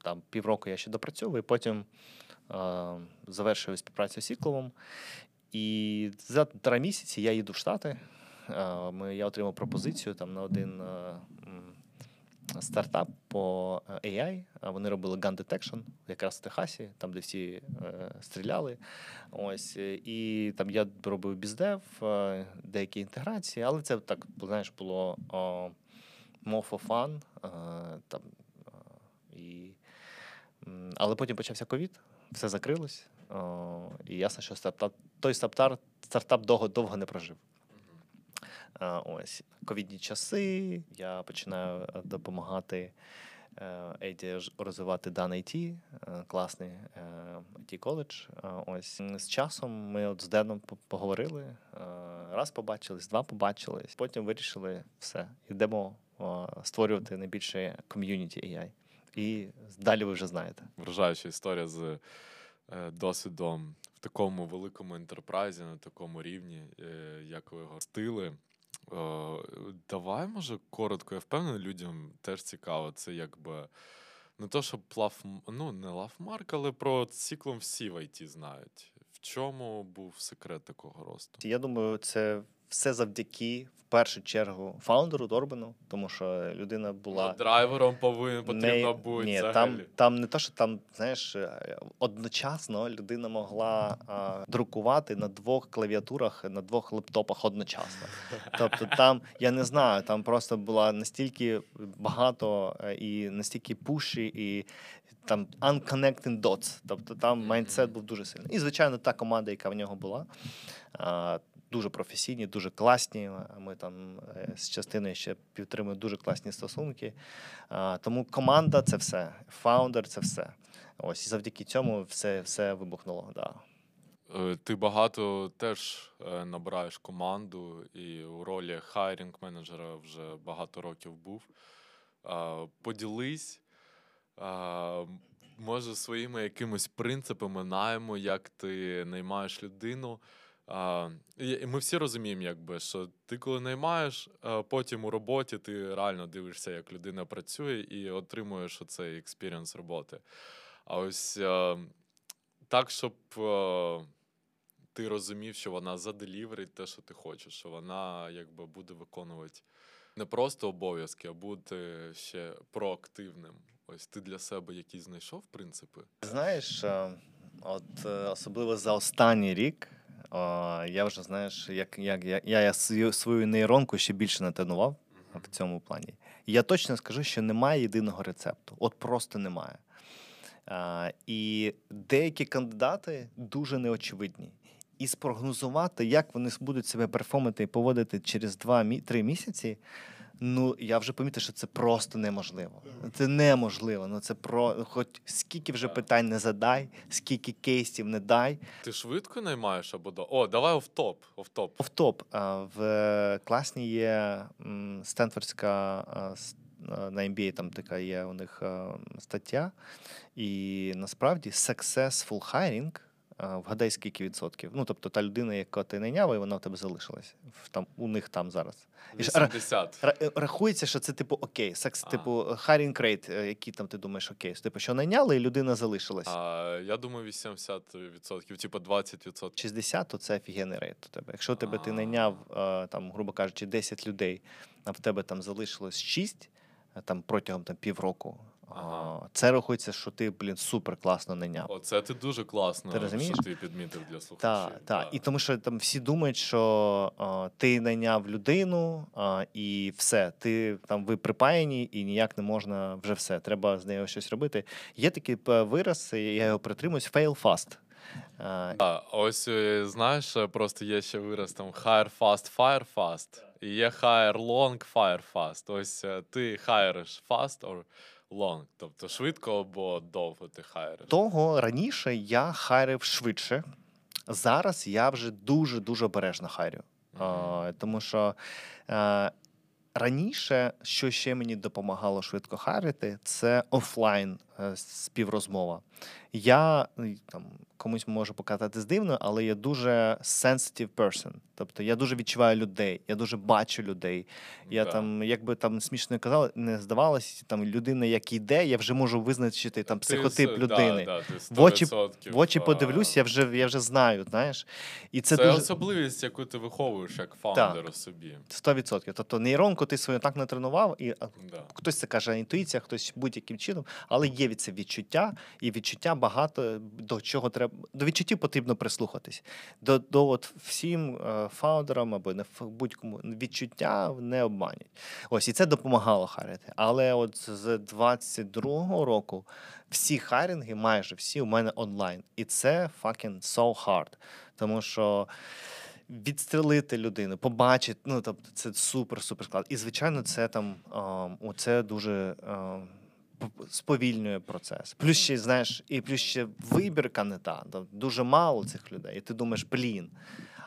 там півроку я ще допрацьовую, потім е, завершую співпрацю з Сікловим. І за три місяці я їду в Штати. Ми, я отримав пропозицію там на один стартап по AI. Вони робили gun detection якраз в Техасі, там, де всі е, стріляли. Ось, е, і там я робив біздев, деякі інтеграції, але це так, знаєш, було о, more for fun. Е, там, і, але потім почався ковід, все закрилось. О, і ясно, що стартап, той стартап, стартап довго, довго не прожив. Е, Ось ковідні часи. Я починаю е, допомагати е, Еді розвивати дан IT, е, класний it коледж. Ось з часом ми от з Деном поговорили. Раз побачились, два побачились. Потім вирішили все. Йдемо створювати найбільше ком'юніті AI. І далі ви вже знаєте. Вражаюча історія з е, досвідом в такому великому enterprise і, на такому рівні, е, як ви його стили. Е, давай, може, коротко. Я впевнений, людям теж цікаво. Це якби не то, щоб love, ну, не lovemark, але про Ciklum всі в ІТ знають. В чому був секрет такого росту? Я думаю, це все завдяки в першу чергу фаундеру Дорбану, тому що людина була. Ну, драйвером повинен Не- бути. Ні, взагалі. там, там не те, що там, знаєш, е, одночасно людина могла а, друкувати на двох клавіатурах, на двох лептопах одночасно. Тобто там, я не знаю, там просто була настільки багато е, і настільки пуші, і там unconnecting dots. Тобто там майндсет був дуже сильний. І, звичайно, та команда, яка в нього була. а, Дуже професійні, дуже класні. Ми там е, з частиною ще підтримуємо дуже класні стосунки. Тому команда це все, фаундер це все. Ось і завдяки цьому все, все вибухнуло. Да. Е, Ти багато теж е, набираєш команду, і у ролі хайрінг менеджера вже багато років був. Поділись, може, своїми якимись принципами найму, як ти наймаєш людину. А, ми всі розуміємо, якби, що ти коли наймаєш, е, потім у роботі ти реально дивишся, як людина працює, і отримуєш оцей experience роботи. А ось так, щоб ти розумів, що вона за deliver ить те, що ти хочеш, що вона якби буде виконувати не просто обов'язки, а бути ще проактивним. Ось ти для себе якісь знайшов принципи? Знаєш, от е, особливо за останній рік. Е, Я вже знаєш, як, як я, я свою, свою нейронку ще більше натренував в цьому плані. І я точно скажу, що немає єдиного рецепту. От просто немає. А, і деякі кандидати дуже неочевидні. І спрогнозувати, як вони будуть себе перформити і поводити через 2-3 місяці. Ну, я вже помітив, що це просто неможливо. Це неможливо. Ну це про хоч скільки вже питань не задай, скільки кейсів не дай. Ти швидко наймаєш або до. О, давай офтоп. Офтоп. Офтоп. а, В класні є Стенфордська на MBA, там така є у них стаття. І насправді successful hiring, вгадай, скільки відсотків. Ну, тобто та людина, яка ти найняв, і вона в тебе залишилась. В- Там, у них там зараз. І ж- 80. Ра- е, Рахується, що це типу окей, секс, А. типу hiring rate, е, який там ти думаєш, окей. Типу, що найняли, і людина залишилась. А, я думаю, 80%, типу 20%. 60, то це офігенний рейт у тебе. Якщо у тебе ти найняв, е, там, грубо кажучи, 10 людей, а в тебе там залишилось 6 е, там, протягом там, півроку, Ага. це рахується, що ти, блін, супер класно найняв. Оце ти дуже класно, Ти розумієш? що ти підмітив для слухачів. Так, так. І тому що там всі думають, що а, ти найняв людину, а, і все, ти там ви припаяні, і ніяк не можна вже все. Треба з нею щось робити. Є такий е, вираз, я його притримуюсь, fail fast. А, А, ось е, знаєш, е, просто є ще вираз там hire fast, fire fast. І є hire long, fire fast. Ось ти хайриш fast or long. Тобто швидко або довго ти хайриш. Того раніше я хайрив швидше, Зараз я вже дуже дуже обережно харю. А, тому що е, раніше, що ще мені допомагало швидко харити, це офлайн співрозмова. Я ну, там комусь можу показати дивно, але я дуже sensitive person. Тобто я дуже відчуваю людей, я дуже бачу людей. Я Да. там, як би там смішно не казали, не здавалося, там людина, як йде, я вже можу визначити там психотип з- людини. Да, да, ти В очі- 100%, В очі подивлюсь, я вже я вже знаю, знаєш. І це, Це, дуже особливість, яку ти виховуєш як фаундер у собі. 100%. Тобто нейронку ти свою так не тренував, і хтось це каже інтуїція, хтось будь-яким чином, але є це відчуття, і відчуття багато до чого треба. До відчуттів потрібно прислухатись. До, до от всім е, фаундерам або не будь-кому відчуття не обманять. Ось і це допомагало харити. Але от з 22-го року всі харінги, майже всі у мене онлайн. І це fucking so hard. Тому що відстрелити людину, побачити, ну тобто це супер супер склад. І звичайно, це там ем, це дуже п- сповільнює процес. Плюс ще знаєш, і плюс ще вибірка не та. Дуже мало цих людей. І ти думаєш, блін.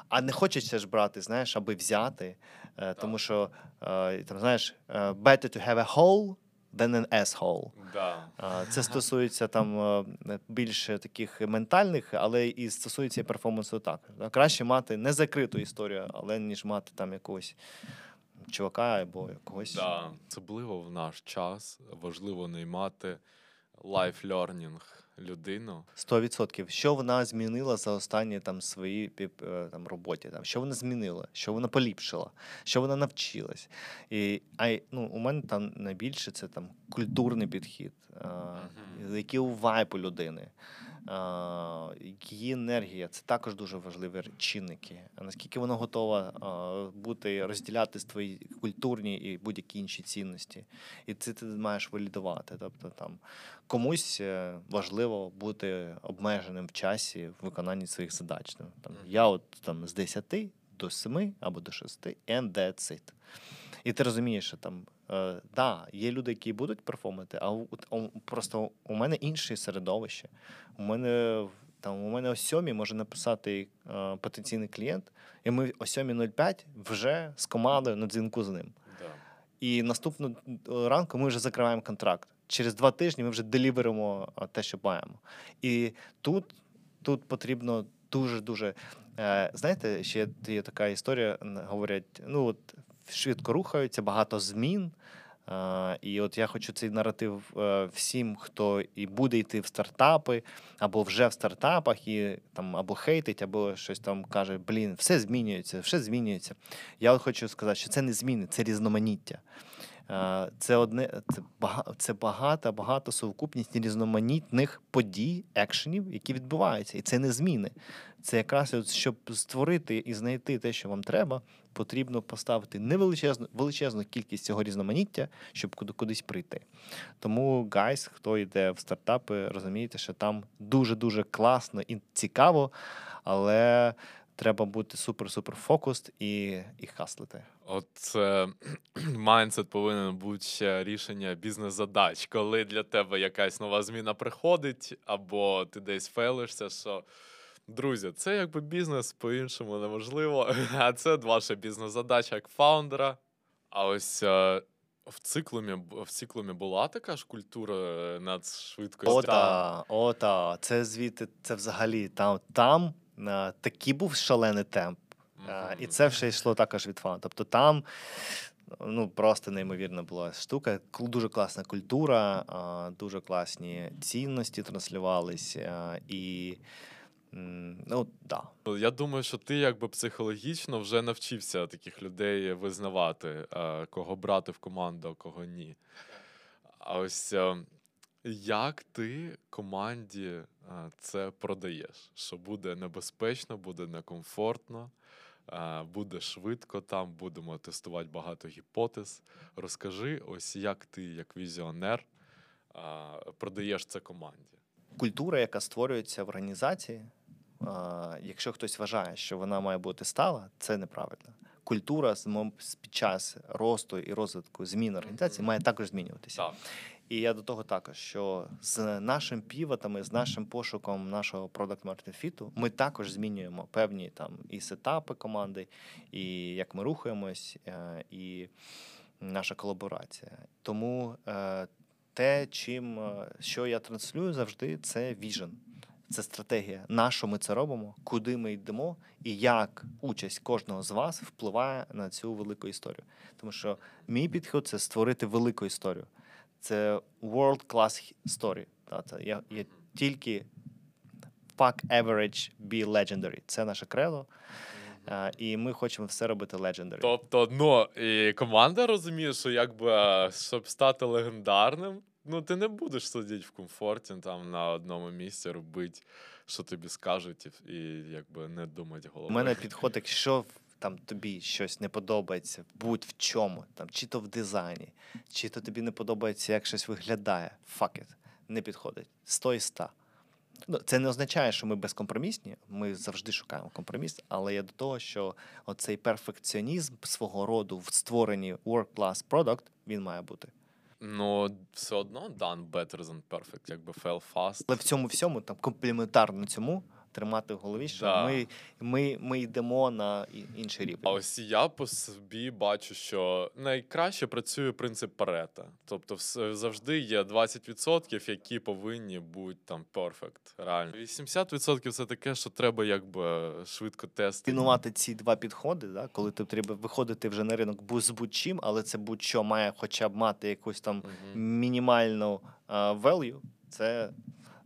А не хочеться ж брати, знаєш, аби взяти. Е, тому що е, там, знаєш, е, better to have a hole than an asshole. Да. А, Це стосується там е, більше таких ментальних, але і стосується перформансу також. Краще мати не закриту історію, але ніж мати там якогось чувака або якогось. Да. Особливо в наш час важливо наймати life-learning людину. 100%. Що вона змінила за останні там свої е, там роботі? Там що вона змінила, що вона поліпшила, що вона навчилась. І а ну, у мене там найбільше це там культурний підхід, а, Мгм. який у вайп у людини. А, її енергія це також дуже важливі чинники. Наскільки вона готова бути розділяти твої культурні і будь-які інші цінності, і це ти маєш валідувати. Тобто там комусь е, важливо бути обмеженим в часі в виконанні своїх задач. Там, я от там з 10 до 7 або до 6, and that's it. І ти розумієш, що там е, да, є люди, які будуть перформити, а у, у- просто у мене інше середовище. У мене там у мене о 7 може написати е, потенційний клієнт, і ми о 7.05 вже з командою на дзвінку з ним. Да. І наступного ранку ми вже закриваємо контракт. Через два тижні ми вже деліверимо те, що маємо. І тут, тут потрібно дуже-дуже. Е, знаєте, ще є така історія, говорять: ну от швидко рухаються, багато змін. Е, і от я хочу цей наратив е, всім, хто і буде йти в стартапи, або вже в стартапах, і там або хейтить, або щось там каже: блін, все змінюється, все змінюється. Я от хочу сказати, що це не зміни, це різноманіття. Е, Це одне, це багато, це багата, багато совокупність різноманітних подій, екшенів, які відбуваються. І це не зміни. Це якраз щоб створити і знайти те, що вам треба, потрібно поставити невеличезну величезну кількість цього різноманіття, щоб кудись прийти. Тому, guys, хто йде в стартапи, розумієте, що там дуже-дуже класно і цікаво, але треба бути супер-супер focused і, і хаслити. От (clears throat) mindset повинен бути рішення бізнес-задач, коли для тебе якась нова зміна приходить, або ти десь fail ишся, що. Друзі, це якби бізнес по-іншому неможливо. (laughs) А це ваша бізнес-задача як фаундера. А ось е, в циклумі в циклумі була така ж культура е, надшвидкості. Ота, ота, це звідти, це взагалі там, там а, такий був шалений темп. А, Мгм. і це все йшло також від фану. Тобто там ну, просто неймовірна була штука. Дуже класна культура, а, дуже класні цінності транслювались. а, І ну, да. Я думаю, що ти якби психологічно вже навчився таких людей визнавати, е, кого брати в команду, а кого ні. А ось е, як ти команді е, це продаєш? Що буде небезпечно, буде некомфортно, буде швидко там, будемо тестувати багато гіпотез. Розкажи, ось як ти, як візіонер, продаєш це команді. Культура, яка створюється в організації, якщо хтось вважає, що вона має бути стала, це неправильно. Культура під час росту і розвитку змін організації має також змінюватися. Так. І я до того також, що з нашим півотами, з нашим пошуком нашого продакт маркет ми також змінюємо певні там і сетапи команди, і як ми рухаємось, е, і наша колаборація. Тому е, те, чим е, що я транслюю завжди, це віжен. Це стратегія. На що ми це робимо, куди ми йдемо, і як участь кожного з вас впливає на цю велику історію. Тому що мій підхід це створити велику історію. Це world class story. Це я, я тільки fuck average be legendary. Це наше кредо. А, і ми хочемо все робити legendary. Тобто, ну і команда розуміє, що якби щоб стати легендарним, ну ти не будеш сидіти в комфорті там на одному місці, робити, що тобі скажуть, і, і якби не думати У мене підход, якщо там тобі щось не подобається, будь в чому, там, чи то в дизайні, чи то тобі не подобається, як щось виглядає, fuck it, не підходить. 100 і 100. Ну, це не означає, що ми безкомпромісні. Ми завжди шукаємо компроміс, але я до того, що оцей перфекціонізм свого роду в створенні work-class product, він має бути. Ну, все одно done better than perfect, якби fail fast. Але в цьому всьому там комплементарно цьому тримати в голові, що Да. ми, ми, ми йдемо на інший рівень. А ось я по собі бачу, що найкраще працює принцип Парета. Тобто, завжди є 20%, які повинні бути там перфект. Реально. 80% це таке, що треба якби швидко тестити. Пінувати ці два підходи, да, коли тобі треба виходити вже на ринок з будь-чим, але це будь-що має хоча б мати якусь там Мгм. мінімальну а, value, це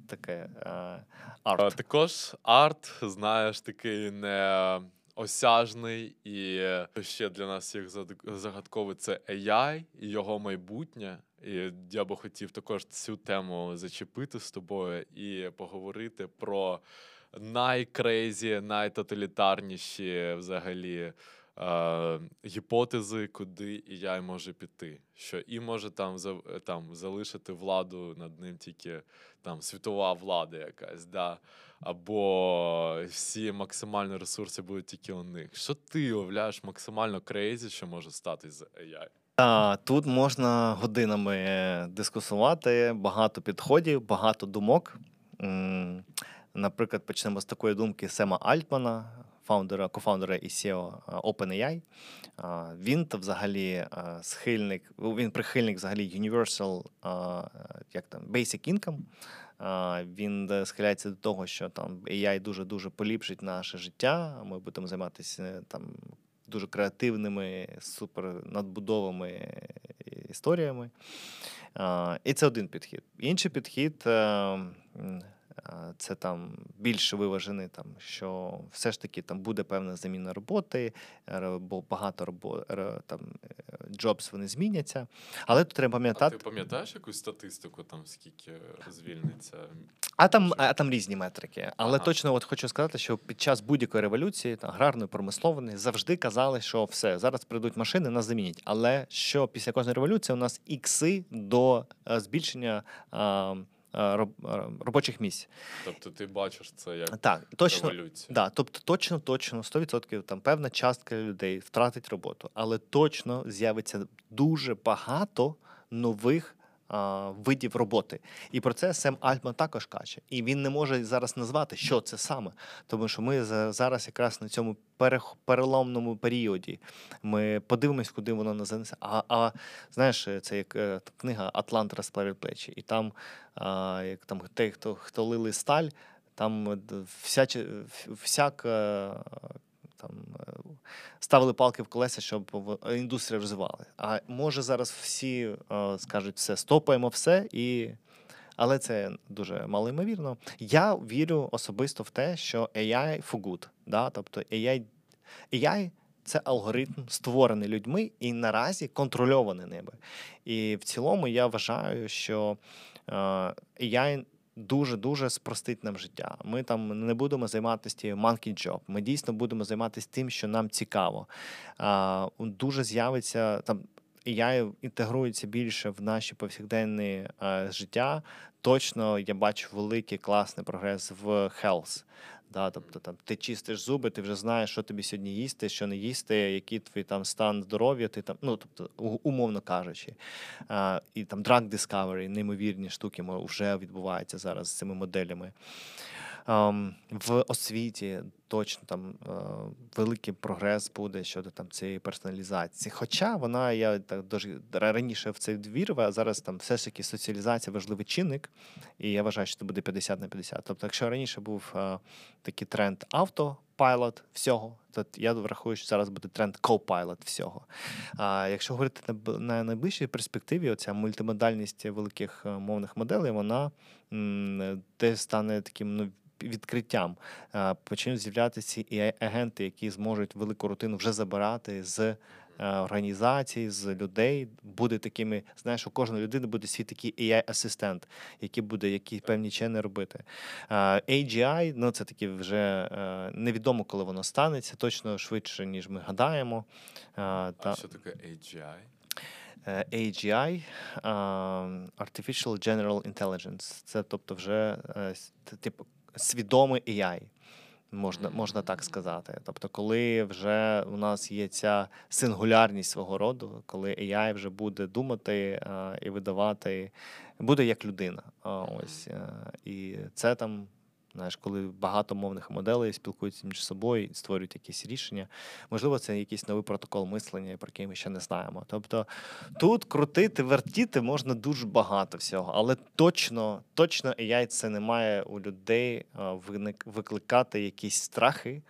таке а, А, арт. також арт, знаєш, такий не осяжний, і ще для нас всіх зад- загадковий це AI і його майбутнє. І я би хотів також цю тему зачепити з тобою і поговорити про най crazy, найтоталітарніші взагалі. Е, гіпотези, куди AI може піти, що і може там за там залишити владу над ним тільки там світова влада якась, да, або всі максимальні ресурси будуть тільки у них. Що ти уявляєш максимально crazy, що може стати з AI? А, тут можна годинами е, дискусувати, багато підходів, багато думок. Наприклад, почнемо з такої думки Сема Альтмана, фаундера, кофаундера і SEO OpenAI. Він то взагалі схильник, він прихильник взагалі Universal як там, Basic Income. Він е, схиляється до того, що там AI дуже-дуже поліпшить наше життя. Ми будемо займатися е, там дуже креативними, супер надбудовими історіями. І це один підхід. Інший підхід е, це там більш виважений, там, що все ж таки там буде певна заміна роботи, бо багато робо, там, jobs вони зміняться. Але тут треба А пам'ятати. ти пам'ятаєш якусь статистику, там скільки звільниться? А там, а там різні метрики. Але Ага. точно от хочу сказати, що під час будь-якої революції, там, аграрної промислової, завжди казали, що все, зараз прийдуть машини, нас замінять. Але що після кожної революції у нас ікси до е, збільшення а, а, а, робочих місць. Тобто ти бачиш це як Так, точно. революцію. Да, тобто точно, точно, 100% там певна частка людей втратить роботу, але точно з'явиться дуже багато нових видів роботи. І про це Сем Альтман також каже. І він не може зараз назвати, що це саме, тому що ми зараз якраз на цьому переломному періоді. Ми подивимось, куди воно нас. А, а знаєш, це як е, книга Атлант розплавить плечі, і там, а, як там те, хто, хто лили сталь. Там е, д- всяче- в- всяк е, там е, ставили палки в колеса, щоб в- індустрія розвивалася. А може зараз всі е, скажуть все, стопаємо все і. Але це дуже малоймовірно. Я вірю особисто в те, що AI for good. Да? Тобто AI, AI це алгоритм, створений людьми і наразі контрольований ними. І в цілому я вважаю, що е, AI дуже-дуже спростить нам життя. Ми там не будемо займатися тією monkey job. Ми дійсно будемо займатися тим, що нам цікаво. Дуже з'явиться там. я інтегрується більше в наші повсякденні життя. Точно я бачу великий класний прогрес в health, Да? Тобто там ти чистиш зуби, ти вже знаєш, що тобі сьогодні їсти, що не їсти, який твій там стан здоров'я, ти там, ну тобто, умовно кажучи. А, і там drug discovery, неймовірні штуки вже відбуваються зараз з цими моделями. Ем, в освіті точно там е, великий прогрес буде щодо там цієї персоналізації. Хоча вона я так дуже раніше в це вірив, а зараз там все ж таки соціалізація важливий чинник, і я вважаю, що це буде 50 на 50. Тобто, якщо раніше був е, такий тренд автопайлот всього, то я врахую, що зараз буде тренд копайлот всього. А якщо говорити на, найближчій перспективі, оця мультимодальність великих е, мовних моделей, вона десь стане таким ну, відкриттям. Почнуть з'являтися і агенти, які зможуть велику рутину вже забирати з е, організацій, з людей. Буде такими, знаєш, у кожної людини буде свій такий AI-асистент, який буде які певні чини робити. Е, AGI, ну це таки вже е, невідомо, коли воно станеться, точно швидше, ніж ми гадаємо. Е, А та- що таке AGI? Е, AGI е, Artificial General Intelligence. Це тобто вже е, типу свідомий AI. Можна, можна так сказати. Тобто, коли вже у нас є ця сингулярність свого роду, коли AI вже буде думати е, і видавати, буде як людина. Ось е, і це там. Знаєш, коли багато мовних моделей спілкуються між собою створюють якісь рішення. Можливо, це якийсь новий протокол мислення, про який ми ще не знаємо. Тобто тут крутити, вертіти можна дуже багато всього, але точно, точно AI це не має у людей викликати якісь страхи.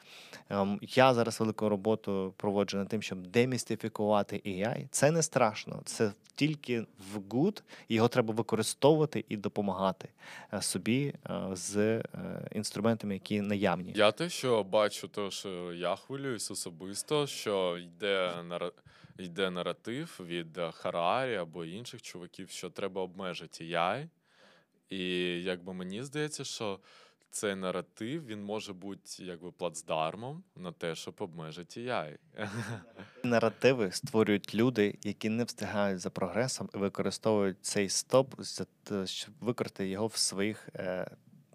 Ем, Я зараз велику роботу проводжу над тим, щоб демістифікувати AI. Це не страшно, це тільки в good, його треба використовувати і допомагати е, собі е, з е, інструментами, які наявні. Я те, що бачу, то що я хвилююсь особисто, що йде нара... йде наратив від Харарі або інших чуваків, що треба обмежити AI. І якби мені здається, що цей наратив він може бути якби плацдармом на те, щоб обмежити AI. Наративи створюють люди, які не встигають за прогресом і використовують цей стоп, щоб використати його в своїх е,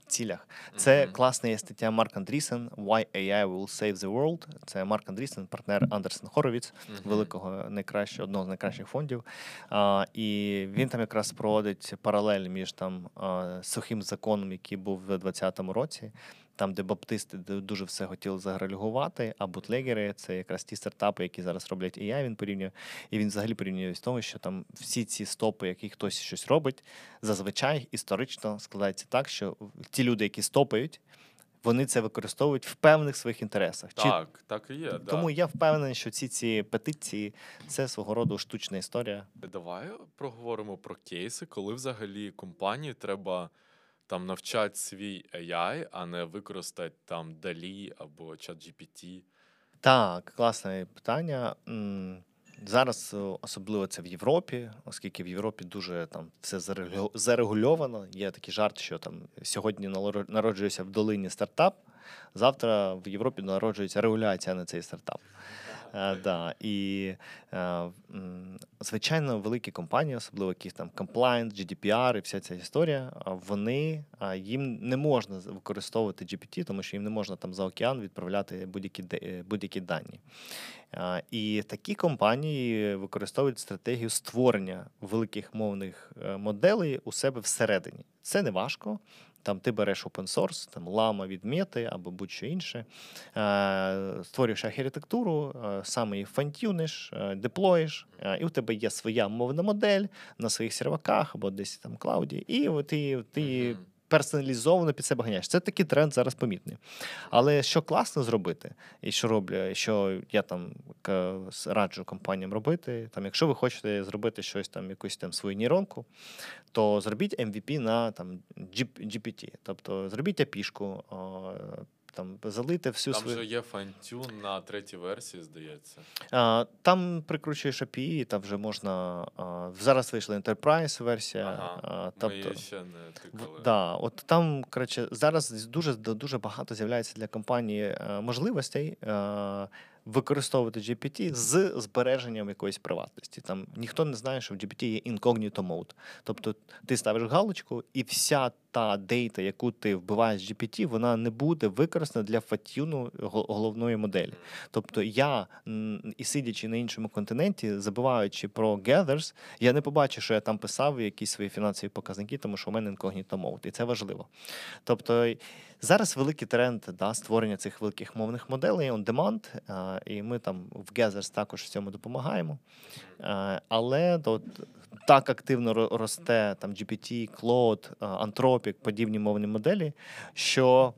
цілях. Це Мгм. класна є стаття Марк Андрісен Why AI will save the world. Це Марк Андрісен, партнер Андерсен Хоровіц, Мгм. великого найкращого, одного з найкращих фондів. А, і він там якраз проводить паралель між там сухим законом, який був в 2020 році. Там, де баптисти дуже все хотіли загралювати, а бутлегери це якраз ті стартапи, які зараз роблять AI, він порівнює. І він взагалі порівнює з тому, що там всі ці стопи, які хтось щось робить, зазвичай історично складається так, що ті люди, які стопають, вони це використовують в певних своїх інтересах. Чи Так, так і є. Да. тому я впевнений, що ці ці петиції це свого роду штучна історія. Давай проговоримо про кейси, коли взагалі компанії треба там навчати свій AI, а не використати там DALI або ChatGPT. Так, класне питання. Зараз особливо це в Європі, оскільки в Європі дуже там все зарегульовано. Є такий жарт, що там сьогодні народжується в долині стартап, завтра в Європі народжується регуляція на цей стартап. Е, да. І, е, звичайно, великі компанії, особливо якісь там compliance, GDPR і вся ця історія, вони їм не можна використовувати GPT, тому що їм не можна там за океан відправляти будь-які е, будь-які дані. І такі компанії використовують стратегію створення великих мовних е, моделей у себе всередині. Це не важко. Там ти береш open source, там лама від мети або будь-що інше, е, створюєш архітектуру, сам саме її фантюниш, е, деплоїш, е, і у тебе є своя мовна модель на своїх серваках або десь там клауді, і ти, ти. Персоналізовано під себе ганяєш. Це такий тренд зараз помітний. Але що класно зробити, і що роблю, що я там раджу компаніям робити, там, якщо ви хочете зробити щось там, якусь там свою нейронку, то зробіть MVP на там GPT. Тобто зробіть апішку, там залийте всю Там свою. же є фантюн на третій версії, здається. А, Там прикручуєш API, там вже можна. а, Зараз вийшла Enterprise версія. Ага, а, Ми тобто, її ще не в- тикали. да, от там, коротше, зараз дуже дуже багато з'являється для компанії е, можливостей е, використовувати GPT з збереженням якоїсь приватності. Там ніхто не знає, що в GPT є incognito mode. Тобто ти ставиш галочку, і вся та дейта, яку ти вбиваєш в GPT, вона не буде використана для фатюну головної моделі. Тобто я, і сидячи на іншому континенті, забуваючи про Gathers, я не побачу, що я там писав якісь свої фінансові показники, тому що у мене інкогніто мод, і це важливо. Тобто зараз великий тренд да, створення цих великих мовних моделей on demand, і ми там в Gathers також в цьому допомагаємо. Але от, так активно росте там GPT, Claude, е, Anthropic, подібні мовні моделі, що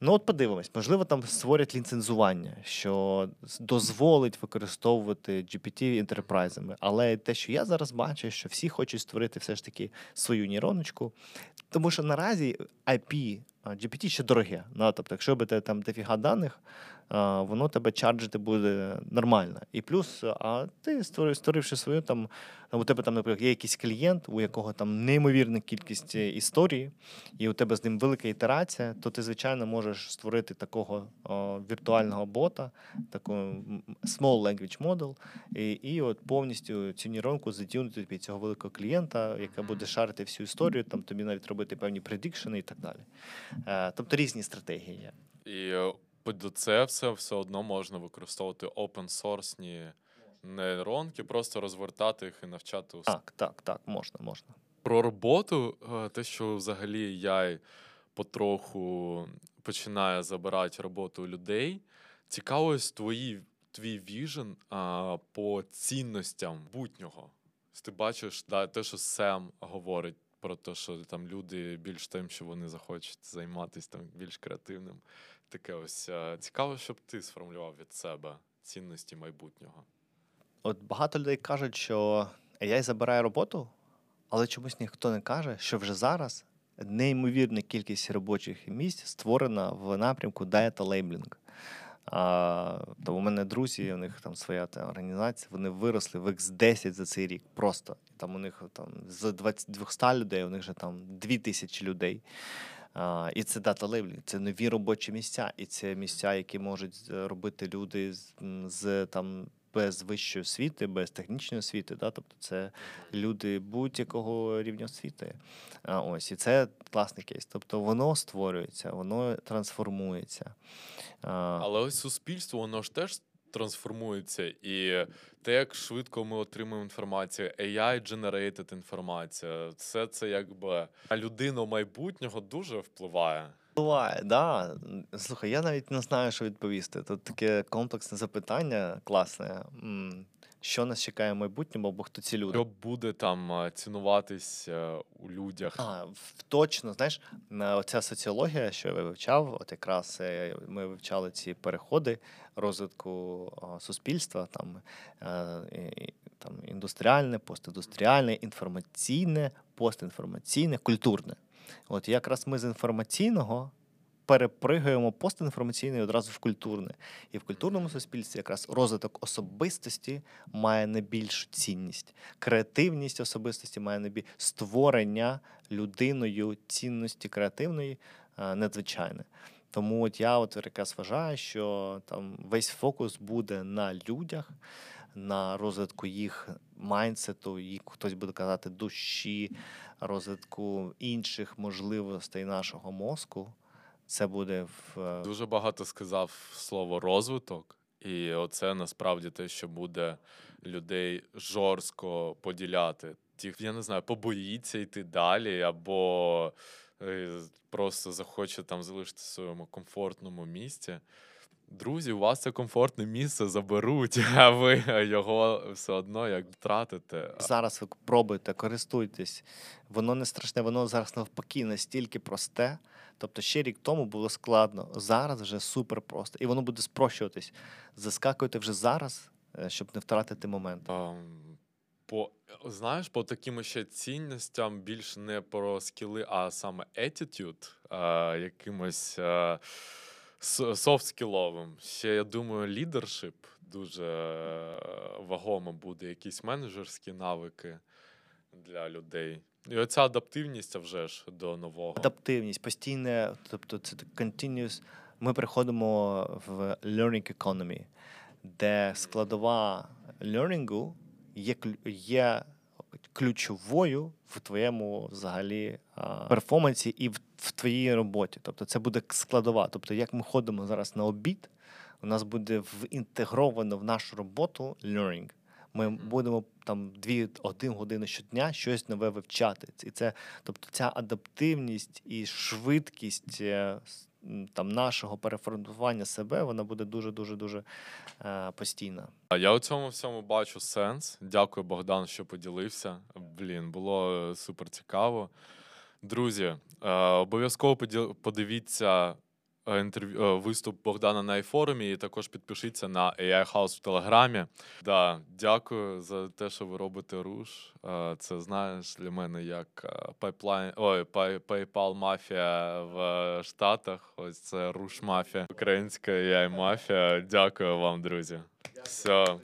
ну от подивимось, можливо, там створять ліцензування, що дозволить використовувати GPT інтерпрайзами. Але те, що я зараз бачу, що всі хочуть створити все ж таки свою нейроночку, тому що наразі IP GPT ще дороге. Ну, тобто, якщо би там дофіга даних, воно тебе чарджити буде нормально. І плюс, а ти створив, створивши свою там, у тебе там, наприклад, є якийсь клієнт, у якого там неймовірна кількість е, історії, і у тебе з ним велика ітерація, то ти, звичайно, можеш створити такого о, віртуального бота, таку small language model, і, і от повністю цю нейронку затюнути під цього великого клієнта, яка буде шарити всю історію, там тобі навіть робити певні предикшени і так далі. Е, тобто різні стратегії є. І е, це все все одно можна використовувати open-source нейронки, просто розвертати їх і навчати ус- Так, так, так, можна, можна. Про роботу, е, те, що взагалі я потроху починаю забирати роботу у людей. Цікаво, твої, твій віжен по цінностям буднього. Ти бачиш да, те, що Сем говорить про те, що там люди більш тим, що вони захочуть займатися там більш креативним. Таке ось е, цікаво, щоб ти сформулював від себе цінності майбутнього. От багато людей кажуть, що AI забирає роботу, але чомусь ніхто не каже, що вже зараз неймовірна кількість робочих місць створена в напрямку data labeling. А, то у мене друзі, у них там своя та, організація, вони виросли в X10 за цей рік. Просто там у них там з 20, 200 людей, у них вже там 2000 людей. І це дата лейблінг, це нові робочі місця, і це місця, які можуть е, робити люди з, з там без вищої освіти, без технічної освіти. Да? Тобто це люди будь-якого рівня освіти. А, ось, і це класний кейс. Тобто воно створюється, воно трансформується. Але ось суспільство, воно ж теж трансформується, і те, як швидко ми отримуємо інформацію, AI-generated інформація, все це якби на людину майбутнього дуже впливає. Буває, да. Слухай, я навіть не знаю, що відповісти. Тут таке комплексне запитання класне. Що нас чекає в майбутньому, або хто ці люди? Що буде там цінуватись е, у людях? А, точно, знаєш, на- оця соціологія, що я вивчав, от якраз е, ми вивчали ці переходи розвитку суспільства, там, е, там індустріальне, постіндустріальне, інформаційне, постінформаційне, культурне. От якраз ми з інформаційного перепригуємо постінформаційне одразу в культурне. І в культурному суспільстві якраз розвиток особистості має найбільшу цінність. Креативність особистості має найбільш створення людиною цінності креативної е, надзвичайне. Тому от я от якраз вважаю, що там весь фокус буде на людях, на розвитку їх майндсету, їх хтось буде казати душі, розвитку інших можливостей нашого мозку. Це буде в е, Дуже багато сказав слово розвиток, і оце насправді те, що буде людей жорстко поділяти. Ті, я не знаю, побоїться йти далі, або е, просто захоче там залишити в своєму комфортному місці. Друзі, у вас це комфортне місце заберуть, (laughs) а ви його все одно як втратите. зараз ви пробуйте, користуйтесь. Воно не страшне, воно зараз навпаки настільки просте. Тобто ще рік тому було складно, зараз вже супер просто. І воно буде спрощуватись. Заскакуйте вже зараз, е, щоб не втратити момент. По, знаєш, по таким ще цінностям більш не про скіли, а саме attitude, е, якимось е, софт-скіловим. Ще я думаю, лідершип дуже е, вагомо буде, якісь менеджерські навики для людей. І оця адаптивність вже ж до нового. Адаптивність, постійне, тобто це continuous. Ми приходимо в learning economy, де складова learning є, є ключовою в твоєму взагалі перформансі і в, в твоїй роботі. Тобто це буде складова. Тобто, як ми ходимо зараз на обід, у нас буде інтегровано в нашу роботу learning. Ми будемо там дві один години щодня щось нове вивчати. І це, тобто, ця адаптивність і швидкість е, там нашого переформатування себе, вона буде дуже дуже дуже е, постійна. А Я у цьому всьому бачу сенс. Дякую, Богдан, що поділився. Блін, було е, супер цікаво. Друзі, е, обов'язково подивіться інтерв'ю е, виступ Богдана на iForum і також підпишіться на AI House в Телеграмі. Да, дякую за те, що ви робите руш. Е, Це знаєш для мене як е, пайплайн, ой, PayPal мафія в е, Штатах. Ось це руш мафія, українська AI мафія. Дякую вам, друзі. Все.